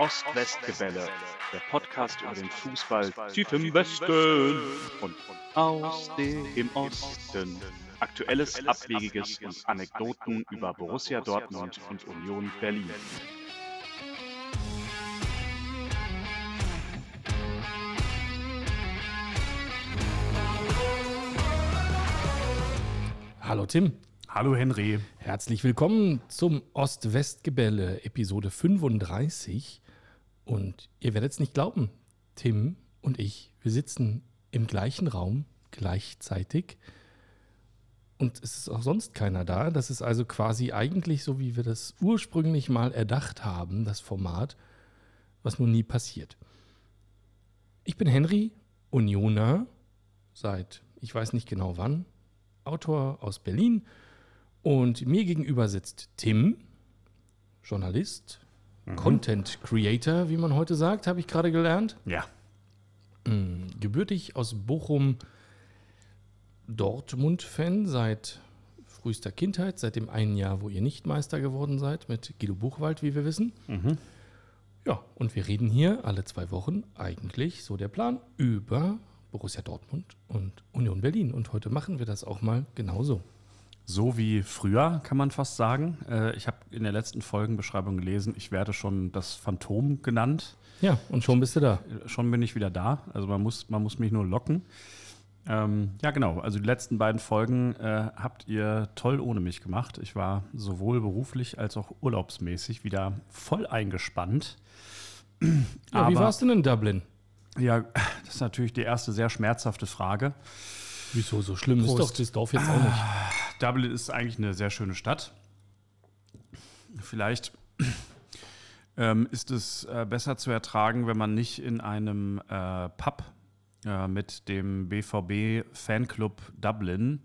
Ost-West-Gebälle, der Podcast über den Fußball tief im Westen und aus dem Osten. Aktuelles, Abwegiges und Anekdoten über Borussia Dortmund und Union Berlin. Hallo Tim. Hallo Henry. Herzlich willkommen zum Ost-West-Gebälle, Episode 35. Und ihr werdet es nicht glauben, Tim und ich, wir sitzen im gleichen Raum gleichzeitig. Und es ist auch sonst keiner da. Das ist also quasi eigentlich so, wie wir das ursprünglich mal erdacht haben, das Format, was nun nie passiert. Ich bin Henry Unioner, seit ich weiß nicht genau wann, Autor aus Berlin. Und mir gegenüber sitzt Tim, Journalist, mhm. Content Creator, wie man heute sagt, habe ich gerade gelernt. Ja. Mhm. Gebürtig aus Bochum, Dortmund-Fan seit frühester Kindheit, seit dem einen Jahr, wo ihr nicht Meister geworden seid, mit Guido Buchwald, wie wir wissen. Mhm. Ja, und wir reden hier alle zwei Wochen eigentlich, so der Plan, über Borussia Dortmund und Union Berlin. Und heute machen wir das auch mal genauso. So wie früher, kann man fast sagen. Äh, ich habe in der letzten Folgenbeschreibung gelesen, ich werde schon das Phantom genannt. Ja, und schon bist du da. Schon bin ich wieder da. Also man muss, man muss mich nur locken. Ähm, ja, genau. Also die letzten beiden Folgen äh, habt ihr toll ohne mich gemacht. Ich war sowohl beruflich als auch urlaubsmäßig wieder voll eingespannt. Ja, wie warst du denn in Dublin? Ja, das ist natürlich die erste sehr schmerzhafte Frage. Wieso so schlimm Prost. ist doch das Dorf jetzt auch nicht? Dublin ist eigentlich eine sehr schöne Stadt. Vielleicht ähm, ist es äh, besser zu ertragen, wenn man nicht in einem äh, Pub äh, mit dem BVB Fanclub Dublin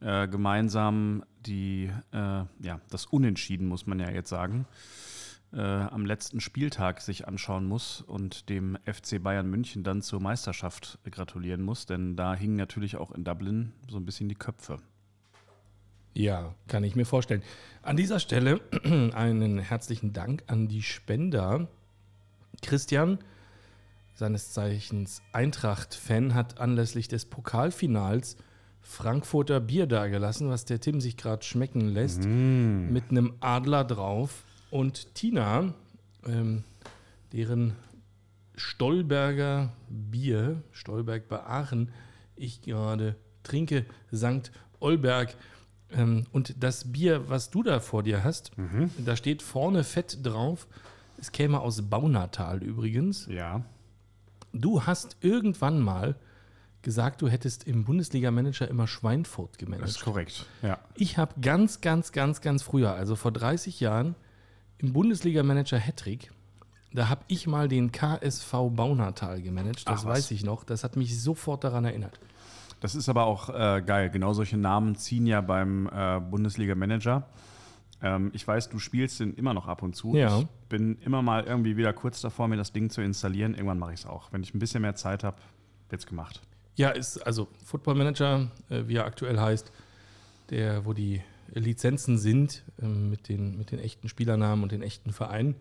äh, gemeinsam die, äh, ja, das Unentschieden, muss man ja jetzt sagen, äh, am letzten Spieltag sich anschauen muss und dem FC Bayern München dann zur Meisterschaft gratulieren muss, denn da hingen natürlich auch in Dublin so ein bisschen die Köpfe. Ja, kann ich mir vorstellen. An dieser Stelle einen herzlichen Dank an die Spender. Christian, seines Zeichens Eintracht-Fan, hat anlässlich des Pokalfinals Frankfurter Bier dagelassen, was der Tim sich gerade schmecken lässt, mm. mit einem Adler drauf. Und Tina, ähm, deren Stolberger Bier, Stolberg bei Aachen, ich gerade trinke, St. Olberg, ähm, und das Bier, was du da vor dir hast, mhm. da steht vorne fett drauf. Es käme aus Baunatal übrigens. Ja. Du hast irgendwann mal gesagt, du hättest im Bundesliga-Manager immer Schweinfurt gemanagt. Das ist korrekt, ja. Ich habe ganz, ganz, ganz, ganz früher, also vor 30 Jahren, im Bundesliga-Manager Hattrick, da habe ich mal den KSV Baunatal gemanagt. Das Ach, weiß ich noch. Das hat mich sofort daran erinnert. Das ist aber auch äh, geil. Genau solche Namen ziehen ja beim äh, Bundesliga-Manager. Ähm, ich weiß, du spielst den immer noch ab und zu. Ja. Ich bin immer mal irgendwie wieder kurz davor, mir das Ding zu installieren. Irgendwann mache ich es auch. Wenn ich ein bisschen mehr Zeit habe, wird es gemacht. Ja, ist also Football Manager, äh, wie er aktuell heißt, der, wo die Lizenzen sind ähm, mit, den, mit den echten Spielernamen und den echten Vereinen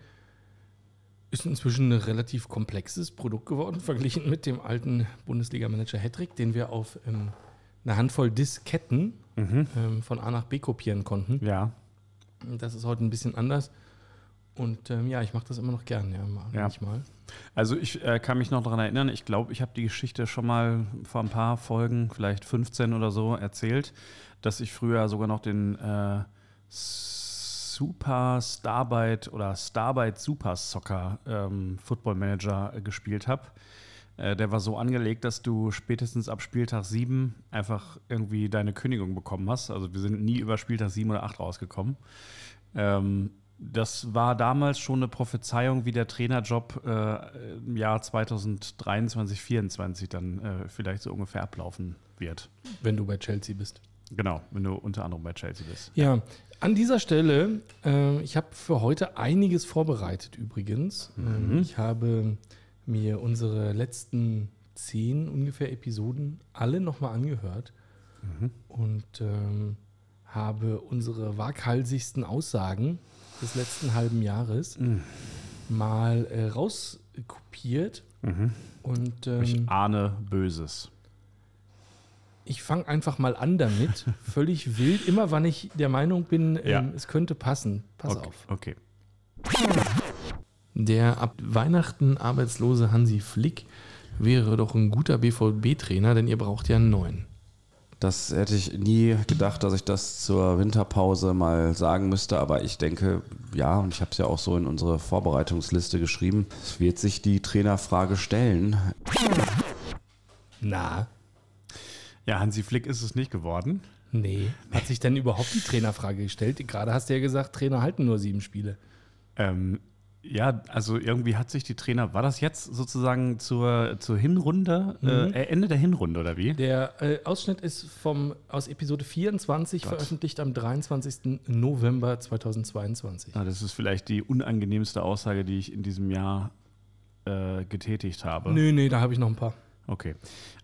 ist inzwischen ein relativ komplexes Produkt geworden, verglichen mit dem alten Bundesliga-Manager Hattrick, den wir auf ähm, eine Handvoll Disketten mhm. ähm, von A nach B kopieren konnten. Ja. Das ist heute ein bisschen anders. Und ähm, ja, ich mache das immer noch gern, ja, manchmal. Ja. Also ich äh, kann mich noch daran erinnern, ich glaube, ich habe die Geschichte schon mal vor ein paar Folgen, vielleicht 15 oder so, erzählt, dass ich früher sogar noch den äh, Super Starbite oder Starbite Super Soccer ähm, Football Manager äh, gespielt habe. Äh, der war so angelegt, dass du spätestens ab Spieltag 7 einfach irgendwie deine Kündigung bekommen hast. Also wir sind nie über Spieltag 7 oder 8 rausgekommen. Ähm, das war damals schon eine Prophezeiung, wie der Trainerjob äh, im Jahr 2023, 2024 dann äh, vielleicht so ungefähr ablaufen wird. Wenn du bei Chelsea bist. Genau, wenn du unter anderem bei Chelsea bist. Ja, an dieser Stelle, äh, ich habe für heute einiges vorbereitet übrigens. Mhm. Ähm, ich habe mir unsere letzten zehn ungefähr Episoden alle nochmal angehört mhm. und ähm, habe unsere waghalsigsten Aussagen des letzten halben Jahres mhm. mal äh, rauskopiert. Und ähm, Ich ahne Böses. Ich fange einfach mal an damit. Völlig wild. Immer wann ich der Meinung bin, Ja. ähm, es könnte passen. Pass okay. auf. okay. Der ab Weihnachten arbeitslose Hansi Flick wäre doch ein guter BVB-Trainer, denn ihr braucht ja einen neuen. Das hätte ich nie gedacht, dass ich das zur Winterpause mal sagen müsste, aber ich denke, ja, und ich habe es ja auch so in unsere Vorbereitungsliste geschrieben, es wird sich die Trainerfrage stellen. Na, Ja, Hansi Flick ist es nicht geworden. nee. Hat sich denn überhaupt die Trainerfrage gestellt? Gerade hast du ja gesagt, Trainer halten nur sieben Spiele. Ähm, ja, also irgendwie hat sich die Trainer, war das jetzt sozusagen zur, zur Hinrunde, äh, Ende der Hinrunde oder wie? Der äh, Ausschnitt ist vom, aus Episode 24 veröffentlicht am 23. November 2022. Ah, das ist vielleicht die unangenehmste Aussage, die ich in diesem Jahr äh, getätigt habe. Nee, nee, da habe ich noch ein paar. Okay.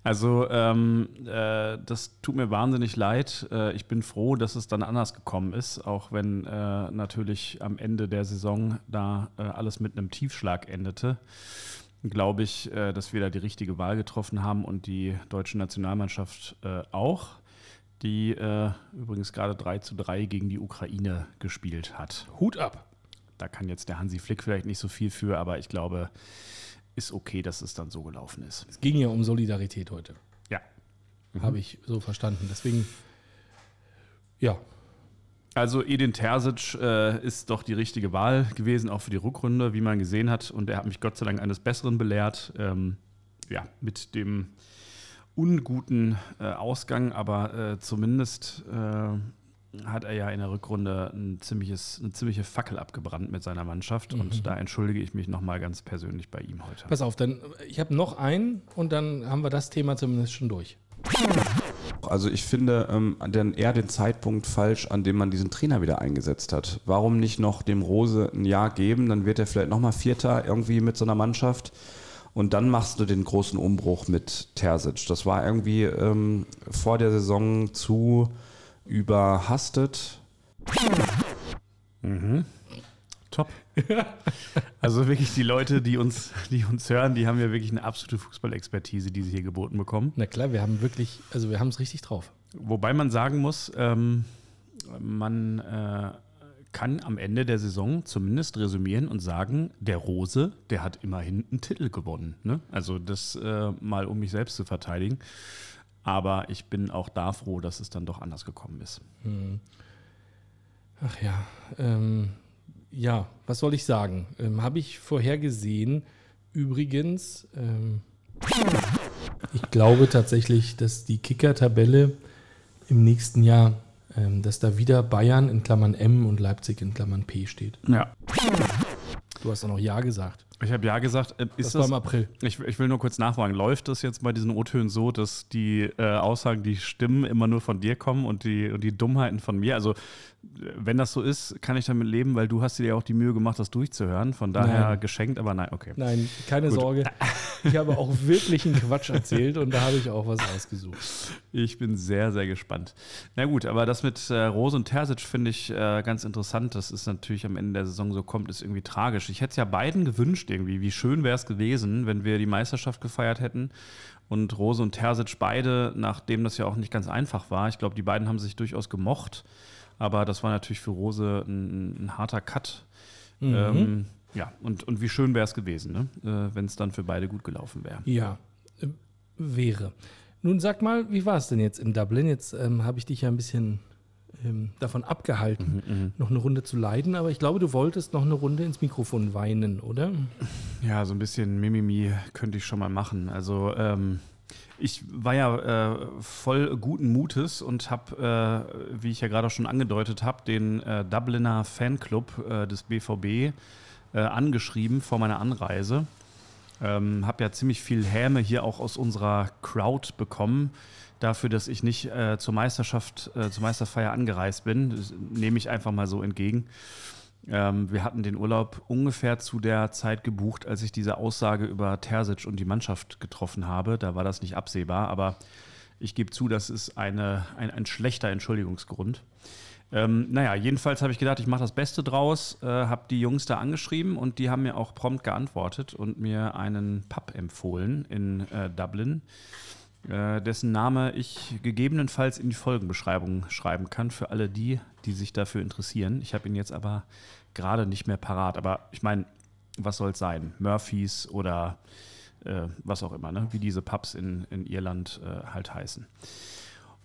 Also, ähm, äh, das tut mir wahnsinnig leid. Äh, ich bin froh, dass es dann anders gekommen ist, auch wenn äh, natürlich am Ende der Saison da äh, alles mit einem Tiefschlag endete. Glaube ich, äh, dass wir da die richtige Wahl getroffen haben und die deutsche Nationalmannschaft äh, auch, die übrigens gerade 3 zu 3 gegen die Ukraine gespielt hat. Hut ab. Da kann jetzt der Hansi Flick vielleicht nicht so viel für, aber ich glaube, ist okay, dass es dann so gelaufen ist. Es ging ja um Solidarität heute. Ja. Habe ich so verstanden. Deswegen, ja, Also Edin Terzic äh, ist doch die richtige Wahl gewesen, auch für die Rückrunde, wie man gesehen hat. Und er hat mich Gott sei Dank eines Besseren belehrt. Ähm, ja, mit dem unguten äh, Ausgang, aber äh, zumindest äh, hat er ja in der Rückrunde ein ziemliches, eine ziemliche Fackel abgebrannt mit seiner Mannschaft. Und da entschuldige ich mich nochmal ganz persönlich bei ihm heute. pass auf, dann ich habe noch einen und dann haben wir das Thema zumindest schon durch. Also ich finde ähm, dann eher den Zeitpunkt falsch, an dem man diesen Trainer wieder eingesetzt hat. Warum nicht noch dem Rose ein Jahr geben, dann wird er vielleicht nochmal Vierter irgendwie mit so einer Mannschaft und dann machst du den großen Umbruch mit Terzic. Das war irgendwie ähm, vor der Saison zu überhastet. Top. Also wirklich die Leute, die uns, die uns hören, die haben ja wirklich eine absolute Fußballexpertise, die sie hier geboten bekommen. Na klar, wir haben wirklich, also wir haben es richtig drauf. Wobei man sagen muss, ähm, man äh, kann am Ende der Saison zumindest resümieren und sagen, der Rose, der hat immerhin einen Titel gewonnen. Ne? Also das äh, mal, um mich selbst zu verteidigen. Aber ich bin auch da froh, dass es dann doch anders gekommen ist. Ach ja, ähm, ja, was soll ich sagen? Ähm, Habe ich vorhergesehen. Übrigens, ähm, ich glaube tatsächlich, dass die Kicker-Tabelle im nächsten Jahr, ähm, dass da wieder Bayern in Klammern M und Leipzig in Klammern P steht. Ja. Du hast auch noch Ja gesagt. Ich habe ja gesagt, äh, ist Das, das, war im April. Ich, ich will nur kurz nachfragen, läuft das jetzt bei diesen O-Tönen so, dass die äh, Aussagen, die stimmen, immer nur von dir kommen und die, und die Dummheiten von mir? Also, wenn das so ist, kann ich damit leben, weil du hast dir ja auch die Mühe gemacht, das durchzuhören. Von daher Nein. geschenkt, aber nein, okay. Nein, keine Gut. Sorge. Ich habe auch wirklich einen Quatsch erzählt und da habe ich auch was ausgesucht. Ich bin sehr, sehr gespannt. Na gut, aber das mit äh, Rose und Terzic finde ich äh, ganz interessant. Das ist natürlich am Ende der Saison so kommt, ist irgendwie tragisch. Ich hätte es ja beiden gewünscht irgendwie. Wie schön wäre es gewesen, wenn wir die Meisterschaft gefeiert hätten und Rose und Terzic beide, nachdem das ja auch nicht ganz einfach war. Ich glaube, die beiden haben sich durchaus gemocht, aber das war natürlich für Rose ein, ein harter Cut. Ähm, ja, und, und wie schön wäre es gewesen, ne? äh, wenn es dann für beide gut gelaufen wäre. Ja, äh, wäre. Nun sag mal, wie war es denn jetzt in Dublin? Jetzt ähm, habe ich dich ja ein bisschen ähm, davon abgehalten, noch eine Runde zu leiden, aber ich glaube, du wolltest noch eine Runde ins Mikrofon weinen, oder? Ja, so ein bisschen Mimimi könnte ich schon mal machen. Also ähm, ich war ja äh, voll guten Mutes und habe, äh, wie ich ja gerade auch schon angedeutet habe, den äh, Dubliner Fanclub äh, des BVB äh, angeschrieben vor meiner Anreise. Ähm, habe ja ziemlich viel Häme hier auch aus unserer Crowd bekommen. Dafür, dass ich nicht äh, zur Meisterschaft, zur Meisterfeier angereist bin. Das nehme ich einfach mal so entgegen. Ähm, wir hatten den Urlaub ungefähr zu der Zeit gebucht, als ich diese Aussage über Terzic und die Mannschaft getroffen habe. Da war das nicht absehbar, aber ich gebe zu, das ist eine, ein, ein schlechter Entschuldigungsgrund. Ähm, naja, jedenfalls habe ich gedacht, ich mache das Beste draus, äh, habe die Jungs da angeschrieben und die haben mir auch prompt geantwortet und mir einen Pub empfohlen in äh, Dublin, dessen Name ich gegebenenfalls in die Folgenbeschreibung schreiben kann für alle die, die sich dafür interessieren. Ich habe ihn jetzt aber gerade nicht mehr parat. Aber ich meine, was soll es sein? Murphys oder äh, was auch immer, ne? wie diese Pubs in, in Irland äh, halt heißen.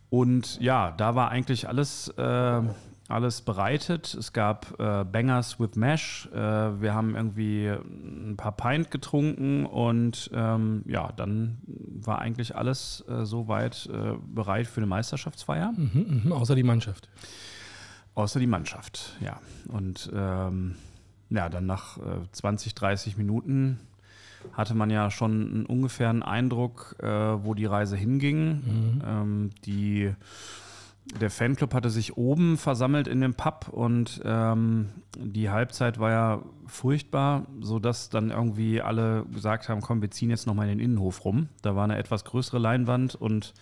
Und ja, da war eigentlich alles, äh, alles bereitet. Es gab äh, Bangers with Mesh. Äh, wir haben irgendwie ein paar Pint getrunken und ähm, ja, dann war eigentlich alles äh, soweit äh, bereit für eine Meisterschaftsfeier. Mhm, mhm, außer die Mannschaft. Außer die Mannschaft, ja. Und ähm, ja, dann nach 20, 30 Minuten hatte man ja schon einen ungefähren Eindruck, äh, wo die Reise hinging. Mhm. Ähm, die, der Fanclub hatte sich oben versammelt in dem Pub und ähm, die Halbzeit war ja furchtbar, sodass dann irgendwie alle gesagt haben, komm, wir ziehen jetzt nochmal in den Innenhof rum. Da war eine etwas größere Leinwand und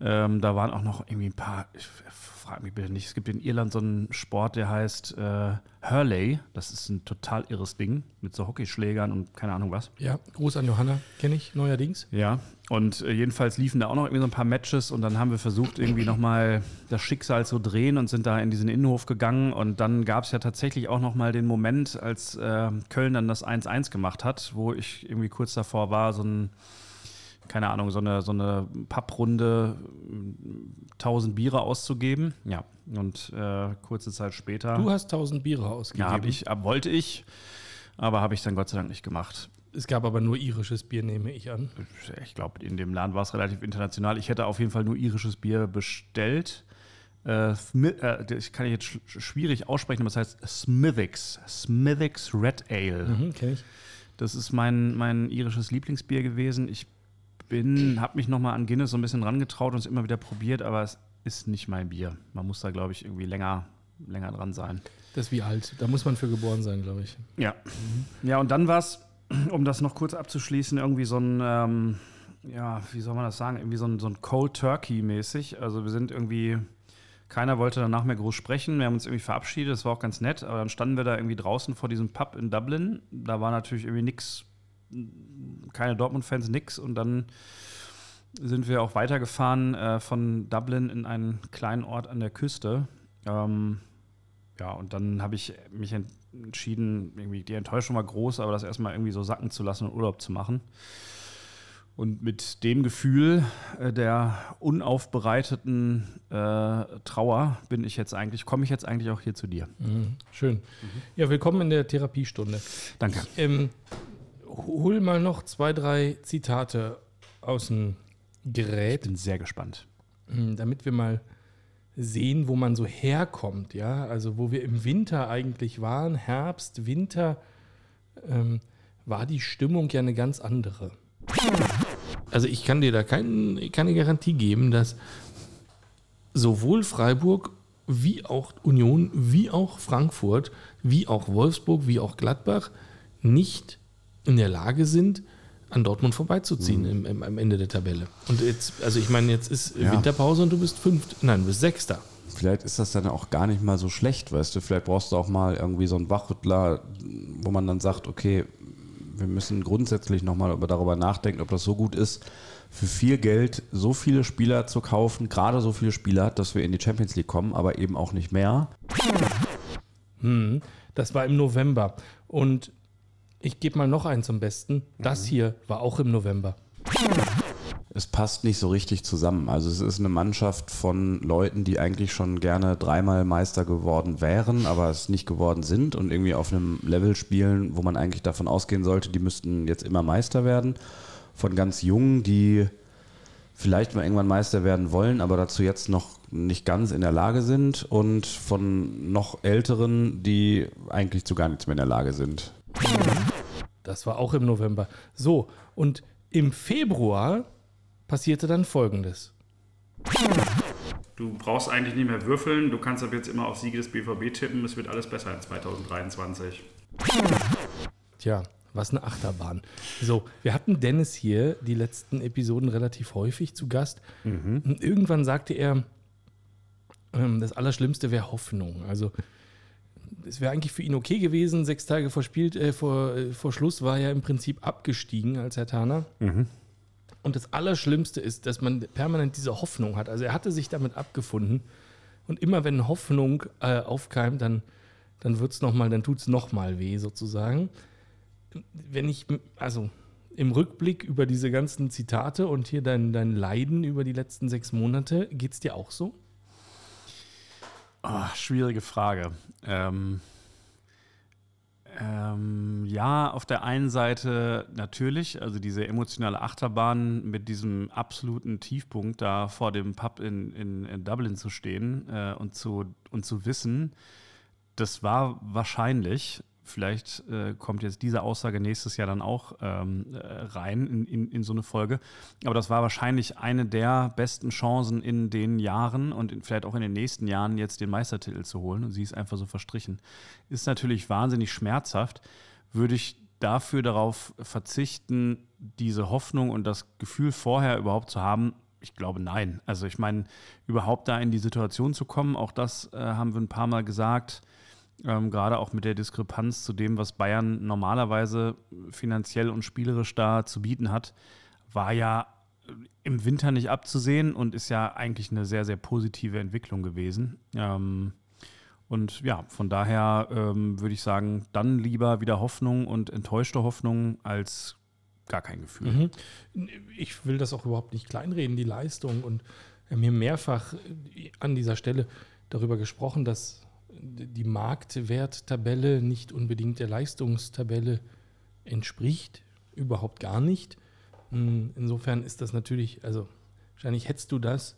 ähm, da waren auch noch irgendwie ein paar, ich frag mich bitte nicht, es gibt in Irland so einen Sport, der heißt äh, Hurley. Das ist ein total irres Ding mit so Hockeyschlägern und keine Ahnung was. Ja, Gruß an Johanna, kenne ich neuerdings. Ja, und äh, jedenfalls liefen da auch noch irgendwie so ein paar Matches und dann haben wir versucht, irgendwie nochmal das Schicksal zu drehen und sind da in diesen Innenhof gegangen und dann gab es ja tatsächlich auch nochmal den Moment, als äh, Köln dann das 1-1 gemacht hat, wo ich irgendwie kurz davor war, so ein keine Ahnung, so eine, so eine Papprunde 1000 Biere auszugeben. Ja, und äh, kurze Zeit später. Du hast 1000 Biere ausgegeben. Ja, ich, wollte ich, aber habe ich dann Gott sei Dank nicht gemacht. Es gab aber nur irisches Bier, nehme ich an. Ich glaube, in dem Laden war es relativ international. Ich hätte auf jeden Fall nur irisches Bier bestellt. Äh, äh, ich kann jetzt sch schwierig aussprechen, aber es heißt Smithix. Smithix Red Ale. Mhm, ich. Das ist mein, mein irisches Lieblingsbier gewesen. Ich bin, habe mich nochmal an Guinness so ein bisschen rangetraut und es immer wieder probiert, aber es ist nicht mein Bier. Man muss da, glaube ich, irgendwie länger, länger dran sein. Das ist wie alt. Da muss man für geboren sein, glaube ich. Ja. Mhm. Ja, und dann war es, um das noch kurz abzuschließen, irgendwie so ein, ähm, ja, wie soll man das sagen, irgendwie so ein, so ein Cold Turkey mäßig. Also wir sind irgendwie, keiner wollte danach mehr groß sprechen. Wir haben uns irgendwie verabschiedet, das war auch ganz nett, aber dann standen wir da irgendwie draußen vor diesem Pub in Dublin. Da war natürlich irgendwie nichts keine Dortmund-Fans, nix. Und dann sind wir auch weitergefahren äh, von Dublin in einen kleinen Ort an der Küste. Ähm, ja, und dann habe ich mich entschieden, irgendwie die Enttäuschung war groß, aber das erstmal irgendwie so sacken zu lassen und Urlaub zu machen. Und mit dem Gefühl äh, der unaufbereiteten äh, Trauer bin ich jetzt eigentlich, komme ich jetzt eigentlich auch hier zu dir. Mhm, schön. Mhm. Ja, willkommen in der Therapiestunde. Danke. Ich, ähm, hol mal noch zwei, drei Zitate aus dem Gerät. Ich bin sehr gespannt. Hm, damit wir mal sehen, wo man so herkommt, ja. Also wo wir im Winter eigentlich waren, Herbst, Winter, ähm, war die Stimmung ja eine ganz andere. Also ich kann dir da kein, keine Garantie geben, dass sowohl Freiburg wie auch Union, wie auch Frankfurt, wie auch Wolfsburg, wie auch Gladbach nicht in der Lage sind, an Dortmund vorbeizuziehen mhm. im, im, am Ende der Tabelle. Und jetzt, also ich meine, jetzt ist ja. Winterpause und du bist fünft, nein, du bist Sechster. Vielleicht ist das dann auch gar nicht mal so schlecht, weißt du. Vielleicht brauchst du auch mal irgendwie so einen Wachrüttler, wo man dann sagt, okay, wir müssen grundsätzlich nochmal darüber nachdenken, ob das so gut ist, für viel Geld so viele Spieler zu kaufen, gerade so viele Spieler, dass wir in die Champions League kommen, aber eben auch nicht mehr. Hm, das war im November. Und ich gebe mal noch einen zum Besten. Das mhm. hier war auch im November. Es passt nicht so richtig zusammen. Also es ist eine Mannschaft von Leuten, die eigentlich schon gerne dreimal Meister geworden wären, aber es nicht geworden sind und irgendwie auf einem Level spielen, wo man eigentlich davon ausgehen sollte, die müssten jetzt immer Meister werden. Von ganz Jungen, die vielleicht mal irgendwann Meister werden wollen, aber dazu jetzt noch nicht ganz in der Lage sind und von noch Älteren, die eigentlich zu gar nichts mehr in der Lage sind. Das war auch im November. So, und im Februar passierte dann Folgendes. Du brauchst eigentlich nicht mehr würfeln, du kannst ab jetzt immer auf Siege des BVB tippen, es wird alles besser in 2023. Tja, was eine Achterbahn. So, wir hatten Dennis hier die letzten Episoden relativ häufig zu Gast. Mhm. Und irgendwann sagte er, Ähm, das Allerschlimmste wäre Hoffnung. Also es wäre eigentlich für ihn okay gewesen. Sechs Tage vor, Spiel, äh, vor, äh, vor Schluss war er im Prinzip abgestiegen als Herr Tana. Mhm. Und das Allerschlimmste ist, dass man permanent diese Hoffnung hat. Also er hatte sich damit abgefunden. Und immer wenn Hoffnung äh, aufkeimt, dann, dann wird es nochmal, dann tut es nochmal weh sozusagen. Wenn ich, also im Rückblick über diese ganzen Zitate und hier dein, dein Leiden über die letzten sechs Monate, geht es dir auch so? Oh, schwierige Frage. Ähm, ähm, ja, auf der einen Seite natürlich, also diese emotionale Achterbahn mit diesem absoluten Tiefpunkt da vor dem Pub in, in, in Dublin zu stehen äh, und, zu, und zu wissen, das war wahrscheinlich Vielleicht äh, kommt jetzt diese Aussage nächstes Jahr dann auch ähm, äh, rein in, in, in, so eine Folge. Aber das war wahrscheinlich eine der besten Chancen in den Jahren und in, vielleicht auch in den nächsten Jahren jetzt den Meistertitel zu holen. Und sie ist einfach so verstrichen. Ist natürlich wahnsinnig schmerzhaft. Würde ich dafür darauf verzichten, diese Hoffnung und das Gefühl vorher überhaupt zu haben, ich glaube nein. Also ich meine, überhaupt da in die Situation zu kommen, auch das äh, haben wir ein paar Mal gesagt ähm, gerade auch mit der Diskrepanz zu dem, was Bayern normalerweise finanziell und spielerisch da zu bieten hat, war ja im Winter nicht abzusehen und ist ja eigentlich eine sehr, sehr positive Entwicklung gewesen. Ähm, und ja, von daher ähm, würde ich sagen, dann lieber wieder Hoffnung und enttäuschte Hoffnung als gar kein Gefühl. Mhm. Ich will das auch überhaupt nicht kleinreden, die Leistung. Und wir haben hier mehrfach an dieser Stelle darüber gesprochen, dass die Marktwerttabelle nicht unbedingt der Leistungstabelle entspricht, überhaupt gar nicht. Hm, insofern ist das natürlich, also wahrscheinlich hättest du das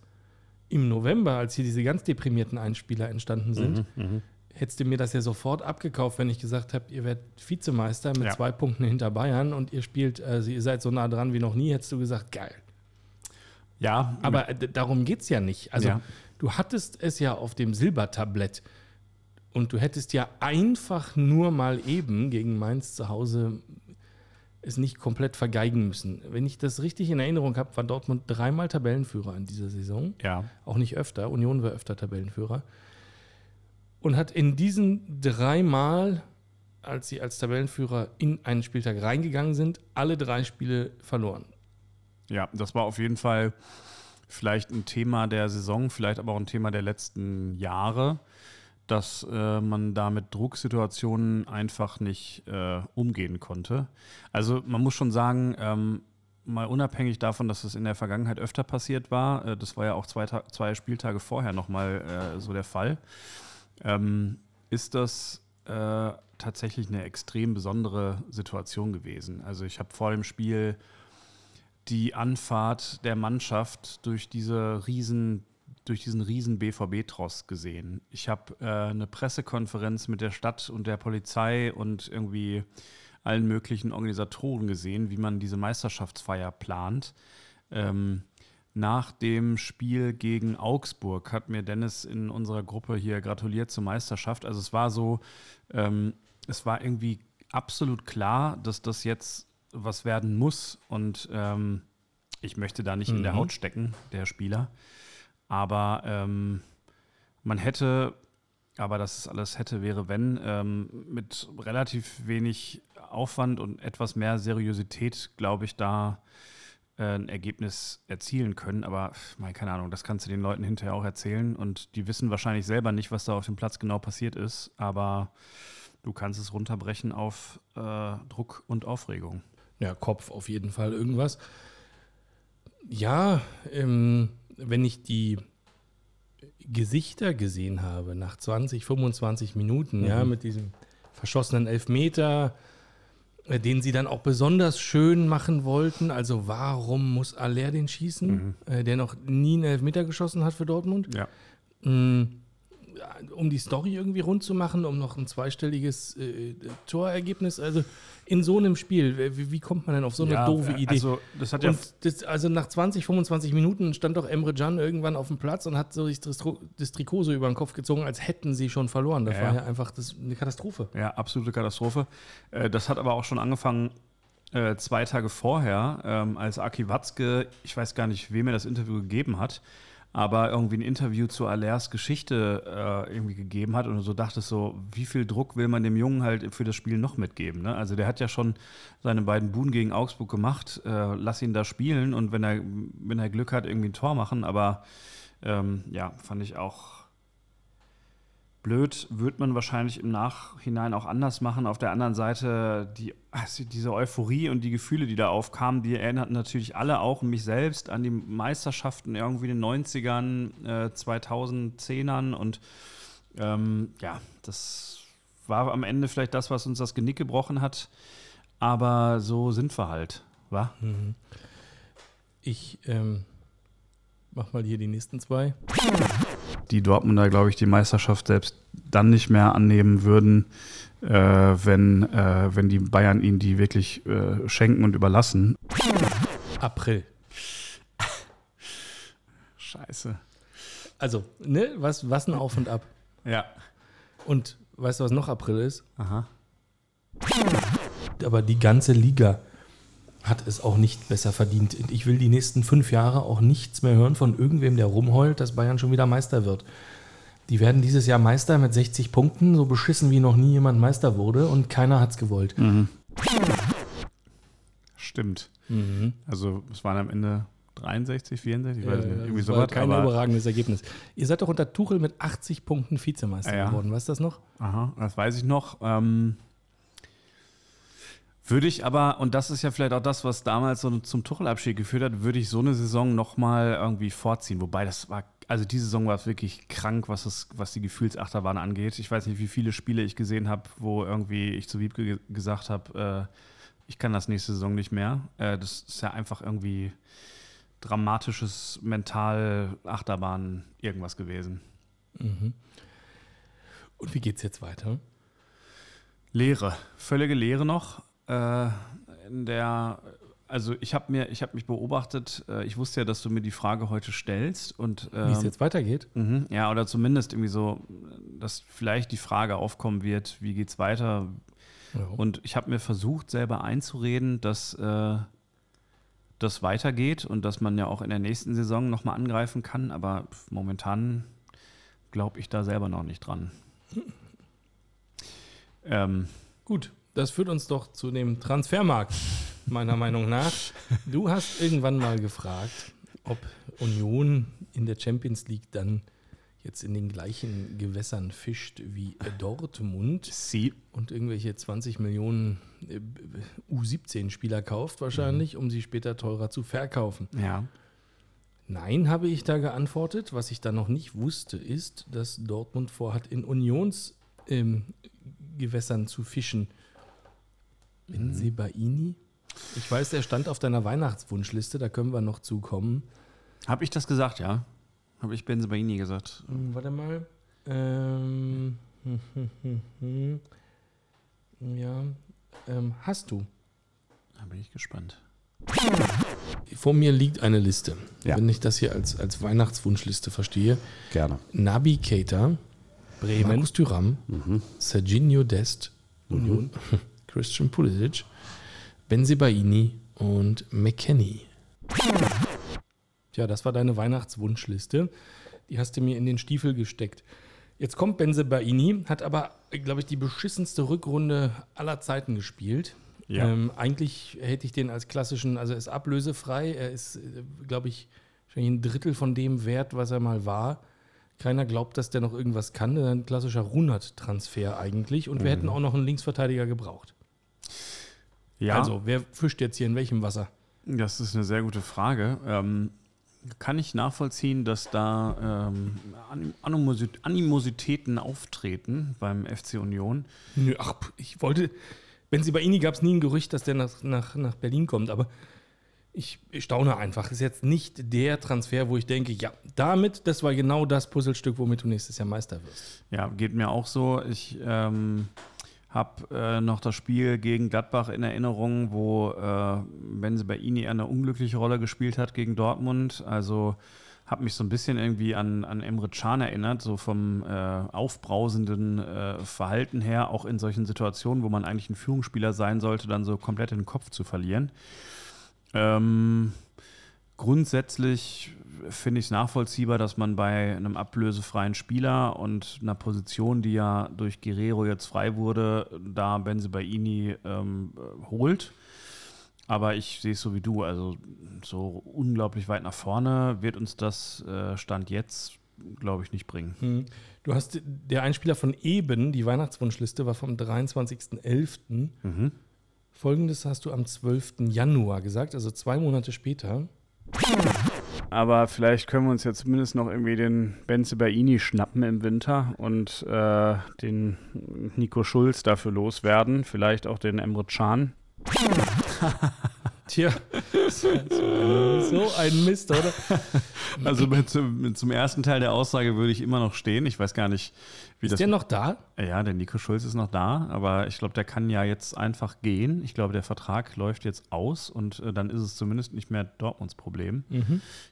im November, als hier diese ganz deprimierten Einspieler entstanden sind, mhm, mhm. hättest du mir das ja sofort abgekauft, wenn ich gesagt habe, ihr werdet Vizemeister mit ja. zwei Punkten hinter Bayern und ihr spielt, also ihr seid so nah dran wie noch nie, hättest du gesagt, geil. Ja. Aber darum geht es ja nicht. Also ja. du hattest es ja auf dem Silbertablett. Und du hättest ja einfach nur mal eben gegen Mainz zu Hause es nicht komplett vergeigen müssen. Wenn ich das richtig in Erinnerung habe, war Dortmund dreimal Tabellenführer in dieser Saison. Ja. Auch nicht öfter. Union war öfter Tabellenführer. Und hat in diesen dreimal, als sie als Tabellenführer in einen Spieltag reingegangen sind, alle drei Spiele verloren. Ja, das war auf jeden Fall vielleicht ein Thema der Saison, vielleicht aber auch ein Thema der letzten Jahre dass äh, man da mit Drucksituationen einfach nicht äh, umgehen konnte. Also man muss schon sagen, ähm, mal unabhängig davon, dass es in der Vergangenheit öfter passiert war, äh, das war ja auch zwei, zwei Spieltage vorher nochmal äh, so der Fall, ähm, ist das äh, tatsächlich eine extrem besondere Situation gewesen. Also ich habe vor dem Spiel die Anfahrt der Mannschaft durch diese riesen durch diesen riesen BVB-Tross gesehen. Ich habe äh, eine Pressekonferenz mit der Stadt und der Polizei und irgendwie allen möglichen Organisatoren gesehen, wie man diese Meisterschaftsfeier plant. Ähm, nach dem Spiel gegen Augsburg hat mir Dennis in unserer Gruppe hier gratuliert zur Meisterschaft. Also es war so, ähm, es war irgendwie absolut klar, dass das jetzt was werden muss und ähm, ich möchte da nicht mhm. in der mhm. Haut stecken, der Spieler. Aber ähm, man hätte, aber das ist alles hätte, wäre, wenn, ähm, mit relativ wenig Aufwand und etwas mehr Seriosität, glaube ich, da äh, ein Ergebnis erzielen können. Aber mal, keine Ahnung, das kannst du den Leuten hinterher auch erzählen. Und die wissen wahrscheinlich selber nicht, was da auf dem Platz genau passiert ist. Aber du kannst es runterbrechen auf äh, Druck und Aufregung. Ja, Kopf auf jeden Fall irgendwas. Ja, ähm, wenn ich die Gesichter gesehen habe nach 20, 25 Minuten, mhm. ja, mit diesem verschossenen Elfmeter, äh, den sie dann auch besonders schön machen wollten. Also warum muss Aller den schießen, mhm. äh, der noch nie einen Elfmeter geschossen hat für Dortmund? Ja. Mhm um die Story irgendwie rund zu machen, um noch ein zweistelliges äh, Torergebnis. Also in so einem Spiel, wie, wie, kommt man denn auf so eine ja, doofe Idee? Also, das hat ja das, also nach 20, 25 Minuten stand doch Emre Can irgendwann auf dem Platz und hat so sich das, das Trikot so über den Kopf gezogen, als hätten sie schon verloren. Das ja, war ja einfach das, eine Katastrophe. Ja, absolute Katastrophe. Äh, das hat aber auch schon angefangen äh, zwei Tage vorher, ähm, als Aki Watzke, ich weiß gar nicht, wem er das Interview gegeben hat, aber irgendwie ein Interview zu Alers Geschichte äh, irgendwie gegeben hat und so dachte so, wie viel Druck will man dem Jungen halt für das Spiel noch mitgeben? Ne? Also der hat ja schon seine beiden Buhnen gegen Augsburg gemacht, äh, lass ihn da spielen und wenn er, wenn er Glück hat, irgendwie ein Tor machen, aber ähm, ja, fand ich auch blöd, wird man wahrscheinlich im Nachhinein auch anders machen. Auf der anderen Seite, die, also diese Euphorie und die Gefühle, die da aufkamen, die erinnerten natürlich alle auch mich selbst an die Meisterschaften irgendwie in den 90ern, äh, 2010ern und ähm, ja, das war am Ende vielleicht das, was uns das Genick gebrochen hat, aber so sind wir halt, wa? Mhm. Ich ähm, mach mal hier die nächsten zwei die Dortmunder, glaube ich, die Meisterschaft selbst dann nicht mehr annehmen würden, äh, wenn, äh, wenn die Bayern ihnen die wirklich äh, schenken und überlassen. April. Scheiße. Also, ne, was, was ein Auf und Ab. Ja. Und weißt du, was noch April ist? Aha. Aber die ganze Liga hat es auch nicht besser verdient. Ich will die nächsten fünf Jahre auch nichts mehr hören von irgendwem, der rumheult, dass Bayern schon wieder Meister wird. Die werden dieses Jahr Meister mit 60 Punkten, so beschissen wie noch nie jemand Meister wurde und keiner hat es gewollt. Mhm. Stimmt. Mhm. Also es waren am Ende 63, 64, ich weiß nicht, irgendwie sowas. War kein überragendes Ergebnis. Ihr seid doch unter Tuchel mit 80 Punkten Vizemeister ja, geworden, weißt du das noch? Aha, das weiß ich noch. Ähm, würde ich aber, und das ist ja vielleicht auch das, was damals so zum Tuchelabschied geführt hat, würde ich so eine Saison nochmal irgendwie vorziehen. Wobei das war, also diese Saison war es wirklich krank, was, das, was die Gefühlsachterbahn angeht. Ich weiß nicht, wie viele Spiele ich gesehen habe, wo irgendwie ich zu Wiebke gesagt habe, äh, ich kann das nächste Saison nicht mehr. Äh, das ist ja einfach irgendwie dramatisches Mental Achterbahn irgendwas gewesen. Mhm. Und wie geht es jetzt weiter? Leere, völlige Leere noch äh, in der, also ich habe mir, ich habe mich beobachtet, äh, ich wusste ja, dass du mir die Frage heute stellst und äh, wie es ähm, jetzt weitergeht. Mh, ja, oder zumindest irgendwie so, dass vielleicht die Frage aufkommen wird, wie geht's weiter? Ja. Und ich habe mir versucht, selber einzureden, dass äh, das weitergeht und dass man ja auch in der nächsten Saison nochmal angreifen kann, aber momentan glaube ich da selber noch nicht dran. Hm. Ähm, Gut, das führt uns doch zu dem Transfermarkt, meiner Meinung nach. Du hast irgendwann mal gefragt, ob Union in der Champions League dann jetzt in den gleichen Gewässern fischt wie Dortmund Sie. und irgendwelche 20 Millionen äh, U17-Spieler kauft wahrscheinlich, mhm. um sie später teurer zu verkaufen. Ja. Nein, habe ich da geantwortet. Was ich da noch nicht wusste, ist, dass Dortmund vorhat, in Unionsgewässern ähm, zu fischen. Benzebaini? Ich weiß, er stand auf deiner Weihnachtswunschliste, da können wir noch zukommen. Habe ich das gesagt, ja? Habe ich Benzebaini gesagt? Hm, warte mal. Ähm, hm, hm, hm, ja, ähm, hast du. Da bin ich gespannt. Vor mir liegt eine Liste. Ja. Wenn ich das hier als, als Weihnachtswunschliste verstehe. Gerne. Nabi Keita, Bremen, Markus Thuram, mhm. Serginho Dest, Union. Mhm. Christian Pulisic, Benzibaini und McKenny. Tja, das war deine Weihnachtswunschliste. Die hast du mir in den Stiefel gesteckt. Jetzt kommt Benzebaini, hat aber, glaube ich, die beschissenste Rückrunde aller Zeiten gespielt. Ja. Ähm, eigentlich hätte ich den als klassischen, also er ist ablösefrei, er ist, glaube ich, wahrscheinlich ein Drittel von dem wert, was er mal war. Keiner glaubt, dass der noch irgendwas kann. Ein klassischer Runert-Transfer eigentlich. Und wir mhm. hätten auch noch einen Linksverteidiger gebraucht. Ja. Also, wer fischt jetzt hier in welchem Wasser? Das ist eine sehr gute Frage. Ähm, kann ich nachvollziehen, dass da ähm, Animositäten auftreten beim FC Union? Nö, ach, ich wollte. Wenn sie bei Ihnen gab es nie ein Gerücht, dass der nach, nach, nach Berlin kommt, aber ich, ich staune einfach. Ist jetzt nicht der Transfer, wo ich denke, ja, damit, das war genau das Puzzlestück, womit du nächstes Jahr Meister wirst. Ja, geht mir auch so. Ich. Ähm habe äh, noch das Spiel gegen Gladbach in Erinnerung, wo äh, Benze Baini eine unglückliche Rolle gespielt hat gegen Dortmund. Also habe mich so ein bisschen irgendwie an, an Emre Can erinnert, so vom äh, aufbrausenden äh, Verhalten her, auch in solchen Situationen, wo man eigentlich ein Führungsspieler sein sollte, dann so komplett den Kopf zu verlieren. Ähm, grundsätzlich finde ich es nachvollziehbar, dass man bei einem ablösefreien Spieler und einer Position, die ja durch Guerrero jetzt frei wurde, da Benzebaini ähm, holt. Aber ich sehe es so wie du, also so unglaublich weit nach vorne wird uns das äh, Stand jetzt, glaube ich, nicht bringen. Hm. Du hast der Einspieler von eben, die Weihnachtswunschliste war vom 23.11. Mhm. Folgendes hast du am 12. Januar gesagt, also zwei Monate später. Aber vielleicht können wir uns ja zumindest noch irgendwie den Benze Baini schnappen im Winter und äh, den Nico Schulz dafür loswerden. Vielleicht auch den Emre Can. Tja, so ein Mist, oder? Also zum, zum ersten Teil der Aussage würde ich immer noch stehen. Ich weiß gar nicht, wie Ist das. der noch da? Ja, der Nico Schulz ist noch da, aber ich glaube, der kann ja jetzt einfach gehen. Ich glaube, der Vertrag läuft jetzt aus und äh, dann ist es zumindest nicht mehr Dortmunds Problem.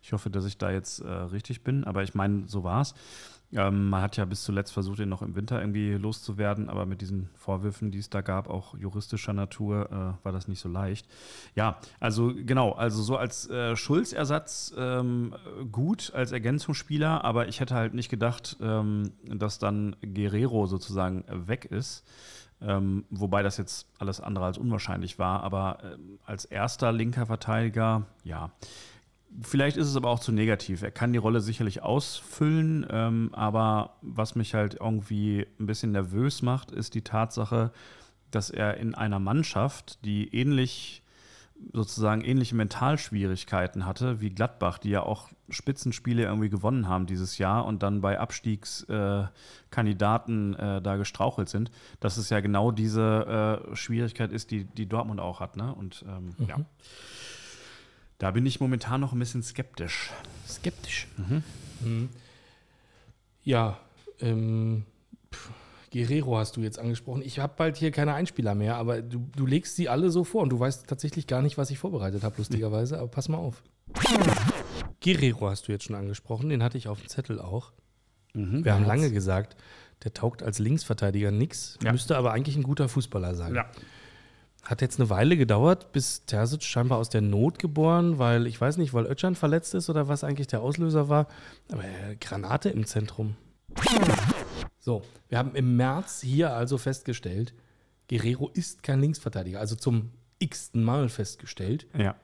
Ich hoffe, dass ich da jetzt äh, richtig bin, aber ich meine, so war es. Ähm, man hat ja bis zuletzt versucht, ihn noch im Winter irgendwie loszuwerden, aber mit diesen Vorwürfen, die es da gab, auch juristischer Natur, äh, war das nicht so leicht. Ja, also genau, also so als äh, Schulz-Ersatz ähm, gut, als Ergänzungsspieler, aber ich hätte halt nicht gedacht, ähm, dass dann Guerrero sozusagen weg ist. Ähm, wobei das jetzt alles andere als unwahrscheinlich war, aber ähm, als erster linker Verteidiger, ja. Vielleicht ist es aber auch zu negativ. Er kann die Rolle sicherlich ausfüllen, ähm, aber was mich halt irgendwie ein bisschen nervös macht, ist die Tatsache, dass er in einer Mannschaft, die ähnlich sozusagen ähnliche Mentalschwierigkeiten hatte wie Gladbach, die ja auch Spitzenspiele irgendwie gewonnen haben dieses Jahr und dann bei Abstiegskandidaten äh, äh, da gestrauchelt sind, dass es ja genau diese äh, Schwierigkeit ist, die, die Dortmund auch hat. Ne? Und ähm, ja. Da bin ich momentan noch ein bisschen skeptisch. Skeptisch. Mhm. Ja, ähm, pff, Guerrero hast du jetzt angesprochen. Ich habe bald hier keine Einspieler mehr, aber du, du legst sie alle so vor und du weißt tatsächlich gar nicht, was ich vorbereitet habe, lustigerweise. Aber pass mal auf. Guerrero hast du jetzt schon angesprochen, den hatte ich auf dem Zettel auch. Wir haben lange gesagt, der taugt als Linksverteidiger nix, Ja. müsste aber eigentlich ein guter Fußballer sein. Ja. Hat jetzt eine Weile gedauert, bis Terzic scheinbar aus der Not geboren, weil ich weiß nicht, weil Özcan verletzt ist oder was eigentlich der Auslöser war. Aber äh, Granate im Zentrum. So, wir haben im März hier also festgestellt, Guerrero ist kein Linksverteidiger, also zum x-ten Mal festgestellt. Ja.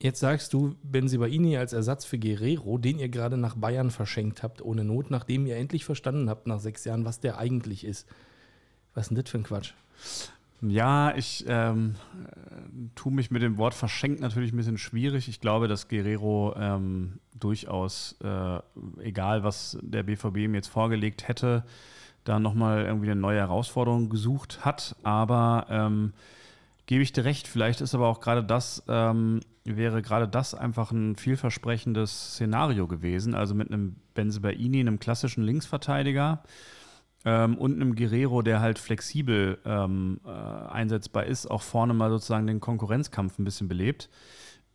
Jetzt sagst du Benzibaini als Ersatz für Guerrero, den ihr gerade nach Bayern verschenkt habt, ohne Not, nachdem ihr endlich verstanden habt nach sechs Jahren, was der eigentlich ist. Was ist denn das für ein Quatsch? Ja, ich ähm, äh, tue mich mit dem Wort verschenkt natürlich ein bisschen schwierig. Ich glaube, dass Guerrero ähm, durchaus, äh, egal was der BVB ihm jetzt vorgelegt hätte, da nochmal irgendwie eine neue Herausforderung gesucht hat. Aber ähm, gebe ich dir recht, vielleicht ist aber auch gerade das, ähm, wäre gerade das einfach ein vielversprechendes Szenario gewesen. Also mit einem Benzebaini, einem klassischen Linksverteidiger, ähm, und einem Guerrero, der halt flexibel ähm, äh, einsetzbar ist, auch vorne mal sozusagen den Konkurrenzkampf ein bisschen belebt.